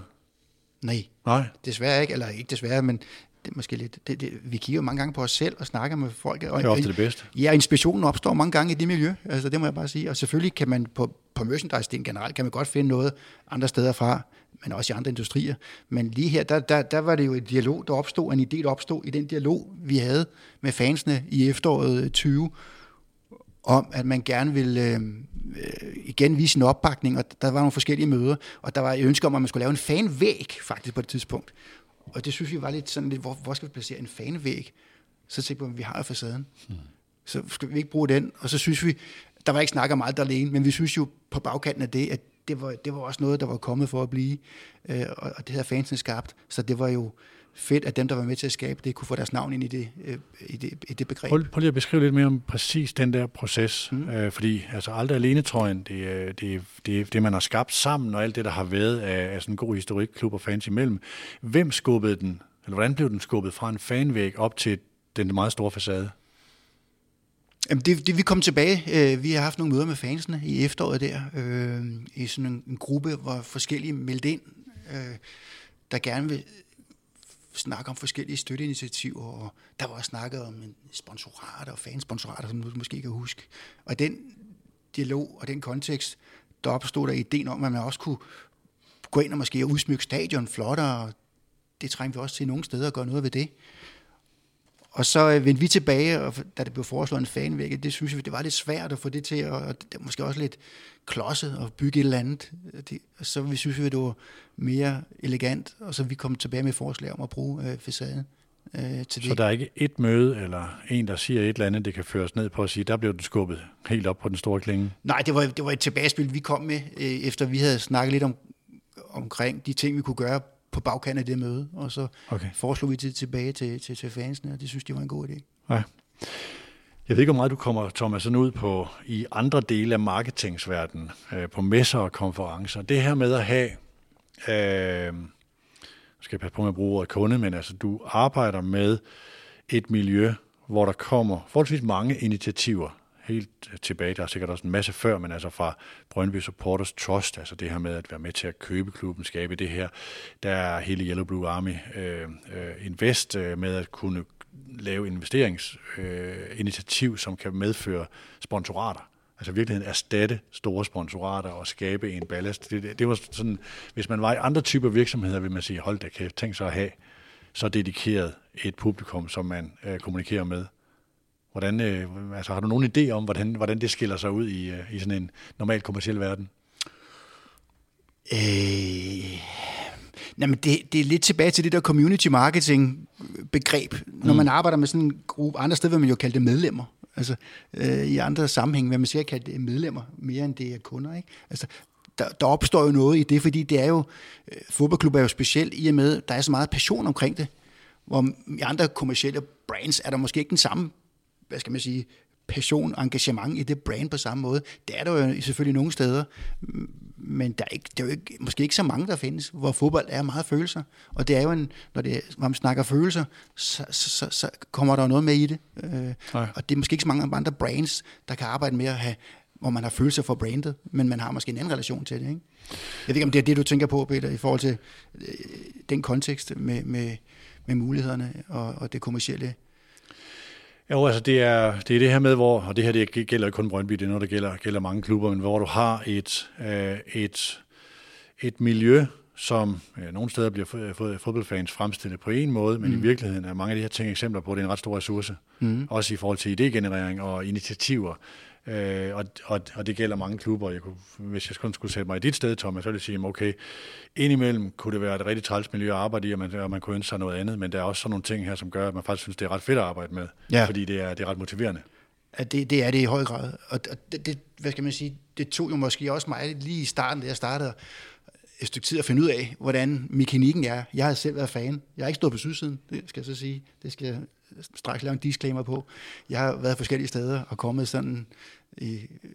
Nej, Nej. Desværre ikke, eller ikke desværre, men det er måske lidt, det, det, vi kigger mange gange på os selv og snakker med folk. Og, Det er ofte det bedste. Ja, inspirationen opstår mange gange i det miljø, altså det må jeg bare sige. Og selvfølgelig kan man på, på merchandise generelt, kan man godt finde noget andre steder fra, men også i andre industrier. Men lige her, der, der, der var det jo en dialog, der opstod, en idé, der opstod i den dialog, vi havde med fansene i efteråret 20, om, at man gerne ville øh, øh, igen vise sin opbakning, og der var nogle forskellige møder, og der var et ønske om, at man skulle lave en fanvæg, faktisk på det tidspunkt. Og det synes vi var lidt sådan lidt, hvor, hvor skal vi placere en fanvæg? Så tænkte vi, at vi har jo facaden. Hmm. Så skal vi ikke bruge den? Og så synes vi, der var ikke snak om alt alene, men vi synes jo på bagkanten af det, at det var, det var også noget, der var kommet for at blive, øh, og, og det havde fansene skabt, så det var jo fedt, at dem, der var med til at skabe det, kunne få deres navn ind i det, øh, i det, i det begreb. Prøv, prøv lige at beskrive lidt mere om præcis den der proces, mm. øh, fordi altså aldrig alene trøjen, det er det, det, det, man har skabt sammen, og alt det, der har været af, af sådan en god historik, klub og fans imellem. Hvem skubbede den, eller hvordan blev den skubbet fra en fanvæg op til den meget store facade? Jamen det, det, vi kom tilbage, øh, vi har haft nogle møder med fansene i efteråret der, øh, i sådan en, en gruppe, hvor forskellige meldte ind, øh, der gerne vil snakke om forskellige støtteinitiativer, og der var også snakket om sponsorater og fansponsorater, som du måske kan huske. Og den dialog og den kontekst, der opstod der ideen om, at man også kunne gå ind og måske udsmykke stadion flottere, og det trængte vi også til nogle steder at gøre noget ved det. Og så øh, vendte vi tilbage, og da det blev foreslået en fanvæg, det synes vi, det var lidt svært at få det til, og det var måske også lidt klodset at bygge et eller andet. Det, og så vi synes vi, det var mere elegant, og så vi kom tilbage med forslag om at bruge øh, facaden. Øh, til så der er ikke et møde, eller en, der siger et eller andet, det kan føres ned på at sige, der blev den skubbet helt op på den store klinge? Nej, det var, det var et tilbagespil, vi kom med, øh, efter vi havde snakket lidt om, omkring de ting, vi kunne gøre på bagkanten af det møde, og så okay. foreslog vi det tilbage til, til, til fansene, og det synes de var en god idé. Ja. Jeg ved ikke, hvor meget du kommer, Thomas, sådan ud på i andre dele af marketingsverdenen, øh, på messer og konferencer. Det her med at have, øh, skal jeg passe på med at bruge ordet kunde, men altså du arbejder med et miljø, hvor der kommer forholdsvis mange initiativer helt øh, tilbage. Der er sikkert også en masse før, men altså fra Brøndby Supporters Trust, altså det her med at være med til at købe klubben, skabe det her. Der er hele Yellow Blue Army øh, øh, Invest øh, med at kunne lave investeringsinitiativ, øh, som kan medføre sponsorater. Altså i virkeligheden erstatte store sponsorater og skabe en ballast. Det, det, det var sådan, hvis man var i andre typer virksomheder, vil man sige, hold da kæft, tænk så at have så dedikeret et publikum, som man øh, kommunikerer med. Hvordan, øh, altså, har du nogen idé om, hvordan, hvordan det skiller sig ud i, øh, i sådan en normal kommersiel verden? Øh, jamen det, det er lidt tilbage til det der community marketing begreb. Når mm. man arbejder med sådan en gruppe, andre steder vil man jo kalde det medlemmer. Altså øh, i andre sammenhænge vil man sikkert kalde det medlemmer mere end det er kunder. Ikke? Altså, der, der opstår jo noget i det, fordi det er jo, øh, fodboldklubber er jo specielt i og med, der er så meget passion omkring det. Hvor i andre kommersielle brands er der måske ikke den samme hvad skal man sige, passion engagement i det brand på samme måde. Det er der jo selvfølgelig nogle steder, men der er, ikke, der er jo ikke, måske ikke så mange, der findes, hvor fodbold er meget følelser. Og det er jo en, når, det, når man snakker følelser, så, så, så, så kommer der jo noget med i det. Øh, og det er måske ikke så mange andre brands, der kan arbejde med at have, hvor man har følelser for brandet, men man har måske en anden relation til det. Ikke? Jeg ved ikke, om det er det, du tænker på, Peter, i forhold til øh, den kontekst med, med, med mulighederne og, og det kommercielle jo, altså det er, det er det her med, hvor, og det her det gælder ikke kun Brøndby, det er noget, der gælder, gælder mange klubber, men hvor du har et, øh, et, et miljø, som ja, nogle steder bliver fodboldfans fremstillet på en måde, men mm. i virkeligheden er mange af de her ting eksempler på, at det er en ret stor ressource. Mm. Også i forhold til idégenerering og initiativer. Øh, og, og, og det gælder mange klubber. Jeg kunne, hvis jeg kun skulle sætte mig i dit sted, Thomas, så ville jeg sige, okay, indimellem kunne det være et rigtig træls miljø at arbejde i, og man, og man kunne ønske sig noget andet, men der er også sådan nogle ting her, som gør, at man faktisk synes, det er ret fedt at arbejde med, ja. fordi det er, det er ret motiverende. Ja, det, det er det i høj grad. Og det, det, hvad skal man sige, det tog jo måske også mig lige i starten, da jeg startede et stykke tid at finde ud af, hvordan mekanikken er. Jeg har selv været fan. Jeg har ikke stået på sydsiden, det skal jeg så sige. Det skal straks lave en disclaimer på. Jeg har været forskellige steder og kommet sådan i, øh,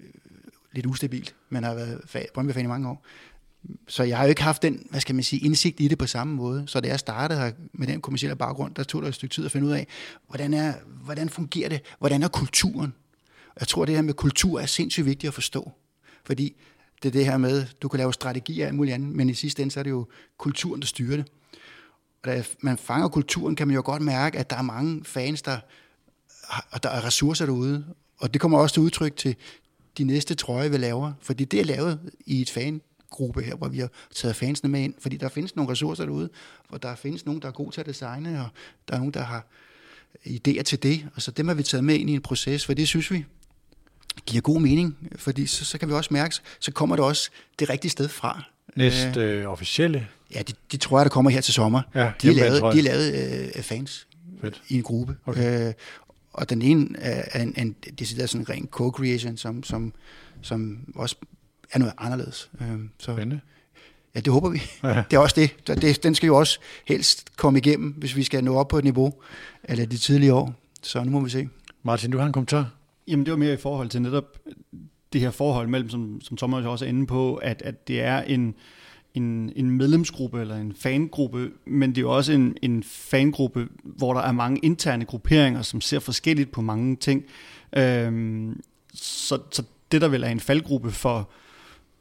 lidt ustabilt, men har været Brøndby-fan i mange år. Så jeg har jo ikke haft den, hvad skal man sige, indsigt i det på samme måde. Så da jeg startede her med den kommersielle baggrund, der tog det et stykke tid at finde ud af, hvordan, er, hvordan fungerer det? Hvordan er kulturen? Jeg tror, det her med kultur er sindssygt vigtigt at forstå. Fordi det er det her med, du kan lave strategier og alt muligt andet, men i sidste ende, så er det jo kulturen, der styrer det. Og da man fanger kulturen, kan man jo godt mærke, at der er mange fans, der, og der er ressourcer derude, og det kommer også til udtryk til de næste trøje, vi laver. Fordi det er lavet i et fangruppe her, hvor vi har taget fansene med ind. Fordi der findes nogle ressourcer derude, hvor der findes nogen, der er gode til at designe, og der er nogen, der har idéer til det. Og så dem har vi taget med ind i en proces, for det synes vi giver god mening. Fordi så, så kan vi også mærke, så kommer det også det rigtige sted fra. Næste øh, officielle? Ja, de, de tror jeg, der kommer her til sommer. Ja, de, er lavet, de er lavet øh, fans Fedt. i en gruppe. Okay. Øh, og den ene er en, en decideret sådan ren co-creation, som, som, som også er noget anderledes. Øh, så, Spændende. ja, det håber vi. Ja. Det er også det. Så det. Den skal jo også helst komme igennem, hvis vi skal nå op på et niveau eller de tidlige år. Så nu må vi se. Martin, du har en kommentar? Jamen det var mere i forhold til netop det her forhold mellem, som, som Thomas også er inde på, at, at det er en, en, en medlemsgruppe eller en fangruppe, men det er jo også en, en fangruppe, hvor der er mange interne grupperinger, som ser forskelligt på mange ting. Øhm, så, så det, der vel er en faldgruppe for,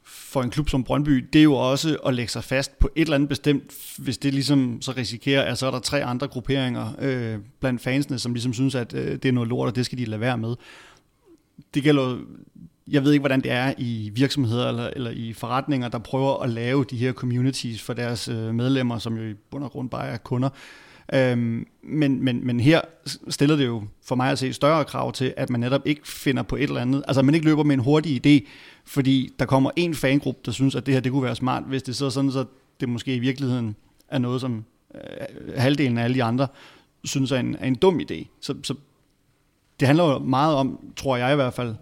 for en klub som Brøndby, det er jo også at lægge sig fast på et eller andet bestemt, hvis det ligesom så risikerer, at så er der tre andre grupperinger øh, blandt fansene, som ligesom synes, at øh, det er noget lort, og det skal de lade være med. Det gælder jeg ved ikke, hvordan det er i virksomheder eller, eller i forretninger, der prøver at lave de her communities for deres øh, medlemmer, som jo i bund og grund bare er kunder. Øhm, men, men, men her stiller det jo for mig at se større krav til, at man netop ikke finder på et eller andet, altså at man ikke løber med en hurtig idé, fordi der kommer en fangruppe, der synes, at det her det kunne være smart, hvis det så sådan, så det måske i virkeligheden er noget, som øh, halvdelen af alle de andre synes er en, er en dum idé. Så, så det handler jo meget om, tror jeg i hvert fald,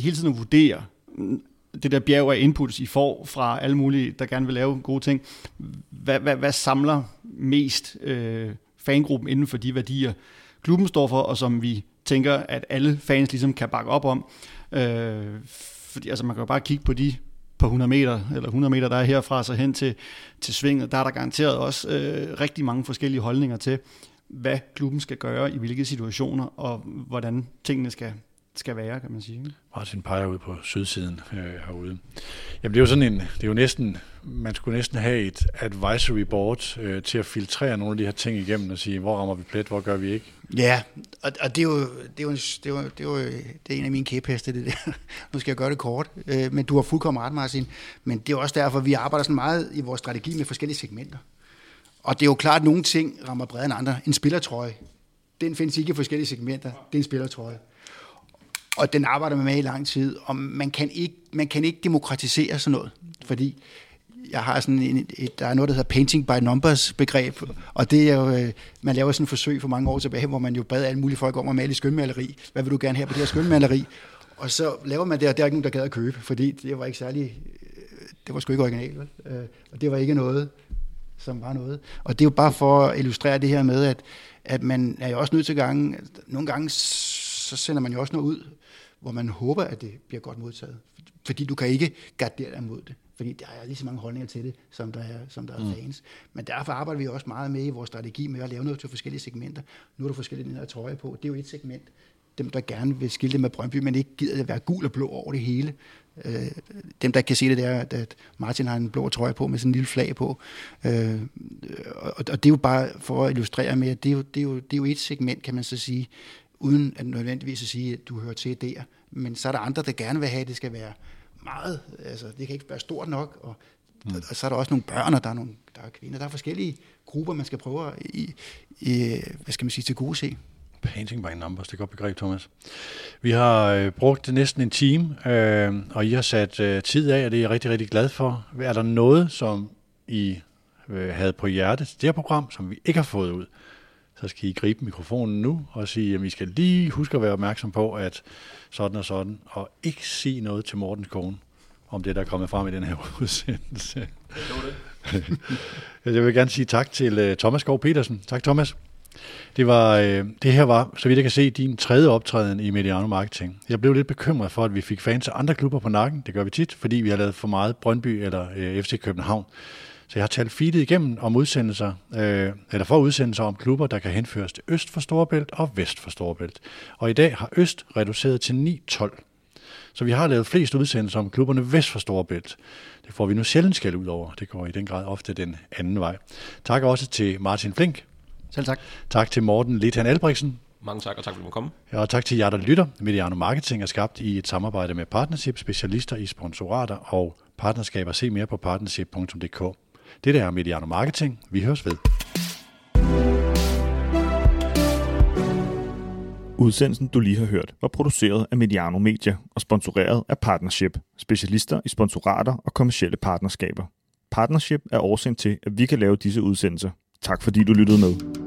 hele tiden at vurdere mm, det der bjerg af inputs, I får fra alle mulige, der gerne vil lave gode ting. Hvad, hvad, hvad samler mest øh, fangruppen inden for de værdier, klubben står for, og som vi tænker, at alle fans ligesom kan bakke op om. Øh, fordi altså, man kan jo bare kigge på de på 100 meter, eller 100 meter, der er herfra så hen til, til svinget, der er der garanteret også øh, rigtig mange forskellige holdninger til, hvad klubben skal gøre i hvilke situationer, og hvordan tingene skal, skal være, kan man sige. Martin peger ud på sydsiden øh, herude. Jamen det er jo sådan en, det er jo næsten, man skulle næsten have et advisory board øh, til at filtrere nogle af de her ting igennem og sige, hvor rammer vi plet, hvor gør vi ikke. Ja, og, og det, er jo, det, er jo, det, er jo, det, er jo, det er en af mine kæpheste, det der. Nu skal jeg gøre det kort, øh, men du har fuldkommen ret, Martin. Men det er også derfor, vi arbejder sådan meget i vores strategi med forskellige segmenter. Og det er jo klart, at nogle ting rammer bredere end andre. En spillertrøje, den findes ikke i forskellige segmenter. Det er en spillertrøje. Og den arbejder man med i lang tid, og man kan ikke, man kan ikke demokratisere sådan noget, fordi jeg har sådan en, et, der er noget, der hedder painting by numbers begreb, og det er jo, øh, man laver sådan et forsøg for mange år tilbage, hvor man jo bad alle mulige folk om at male i skønmaleri. Hvad vil du gerne have på det her skønmaleri? Og så laver man det, og der er ikke nogen, der gad at købe, fordi det var ikke særlig, øh, det var sgu ikke originalt, vel? Øh, og det var ikke noget, som var noget. Og det er jo bare for at illustrere det her med, at, at man er jo også nødt til gange, nogle gange så sender man jo også noget ud, hvor man håber, at det bliver godt modtaget. Fordi du kan ikke gardere dig mod det. Fordi der er lige så mange holdninger til det, som der er, som der er mm. fans. Men derfor arbejder vi også meget med i vores strategi med at lave noget til forskellige segmenter. Nu er der forskellige den her trøje på. Det er jo et segment. Dem, der gerne vil skilte med Brøndby, men ikke gider at være gul og blå over det hele. Øh, dem, der kan se det, der, at- at Martin har en blå trøje på med sådan en lille flag på. Øh, og, og det er jo bare for at illustrere med, at det er, jo, det, er jo, det er jo et segment, kan man så sige, uden at nødvendigvis at sige, at du hører til der. Men så er der andre, der gerne vil have, at det skal være meget, altså det kan ikke være stort nok, og, mm. og så er der også nogle børn, og der er, nogle, der er kvinder, der er forskellige grupper, man skal prøve at, i, i, hvad skal man sige, til gode se. Painting by numbers, det er godt begreb, Thomas. Vi har øh, brugt næsten en time, øh, og I har sat øh, tid af, og det er jeg rigtig, rigtig glad for. Er der noget, som I øh, havde på hjertet til det her program, som vi ikke har fået ud, så skal I gribe mikrofonen nu og sige, at vi skal lige huske at være opmærksom på, at sådan og sådan, og ikke sige noget til Mortens kone om det, der er kommet frem i den her udsendelse. Jeg vil gerne sige tak til øh, Thomas Skov Petersen. Tak, Thomas. Det, var, øh, det her var, så vidt jeg kan se, din tredje optræden i Mediano Marketing. Jeg blev lidt bekymret for, at vi fik fans af andre klubber på nakken. Det gør vi tit, fordi vi har lavet for meget Brøndby eller øh, FC København. Så jeg har talt feedet igennem om udsendelser, øh, eller for udsendelser om klubber, der kan henføres til øst for Storebælt og vest for Storebælt. Og i dag har øst reduceret til 9-12. Så vi har lavet flest udsendelser om klubberne vest for Storebælt. Det får vi nu sjældent skæld ud over. Det går i den grad ofte den anden vej. Tak også til Martin Flink. Selv tak. Tak til Morten Lithan Albrechtsen. Mange tak, og tak fordi du må komme. Ja, og tak til jer, der lytter. Mediano Marketing er skabt i et samarbejde med Partnership, specialister i sponsorater og partnerskaber. Se mere på partnership.dk. Det der er Mediano Marketing. Vi høres ved. Udsendelsen, du lige har hørt, var produceret af Mediano Media og sponsoreret af Partnership, specialister i sponsorater og kommersielle partnerskaber. Partnership er årsagen til, at vi kan lave disse udsendelser. Tak fordi du lyttede med.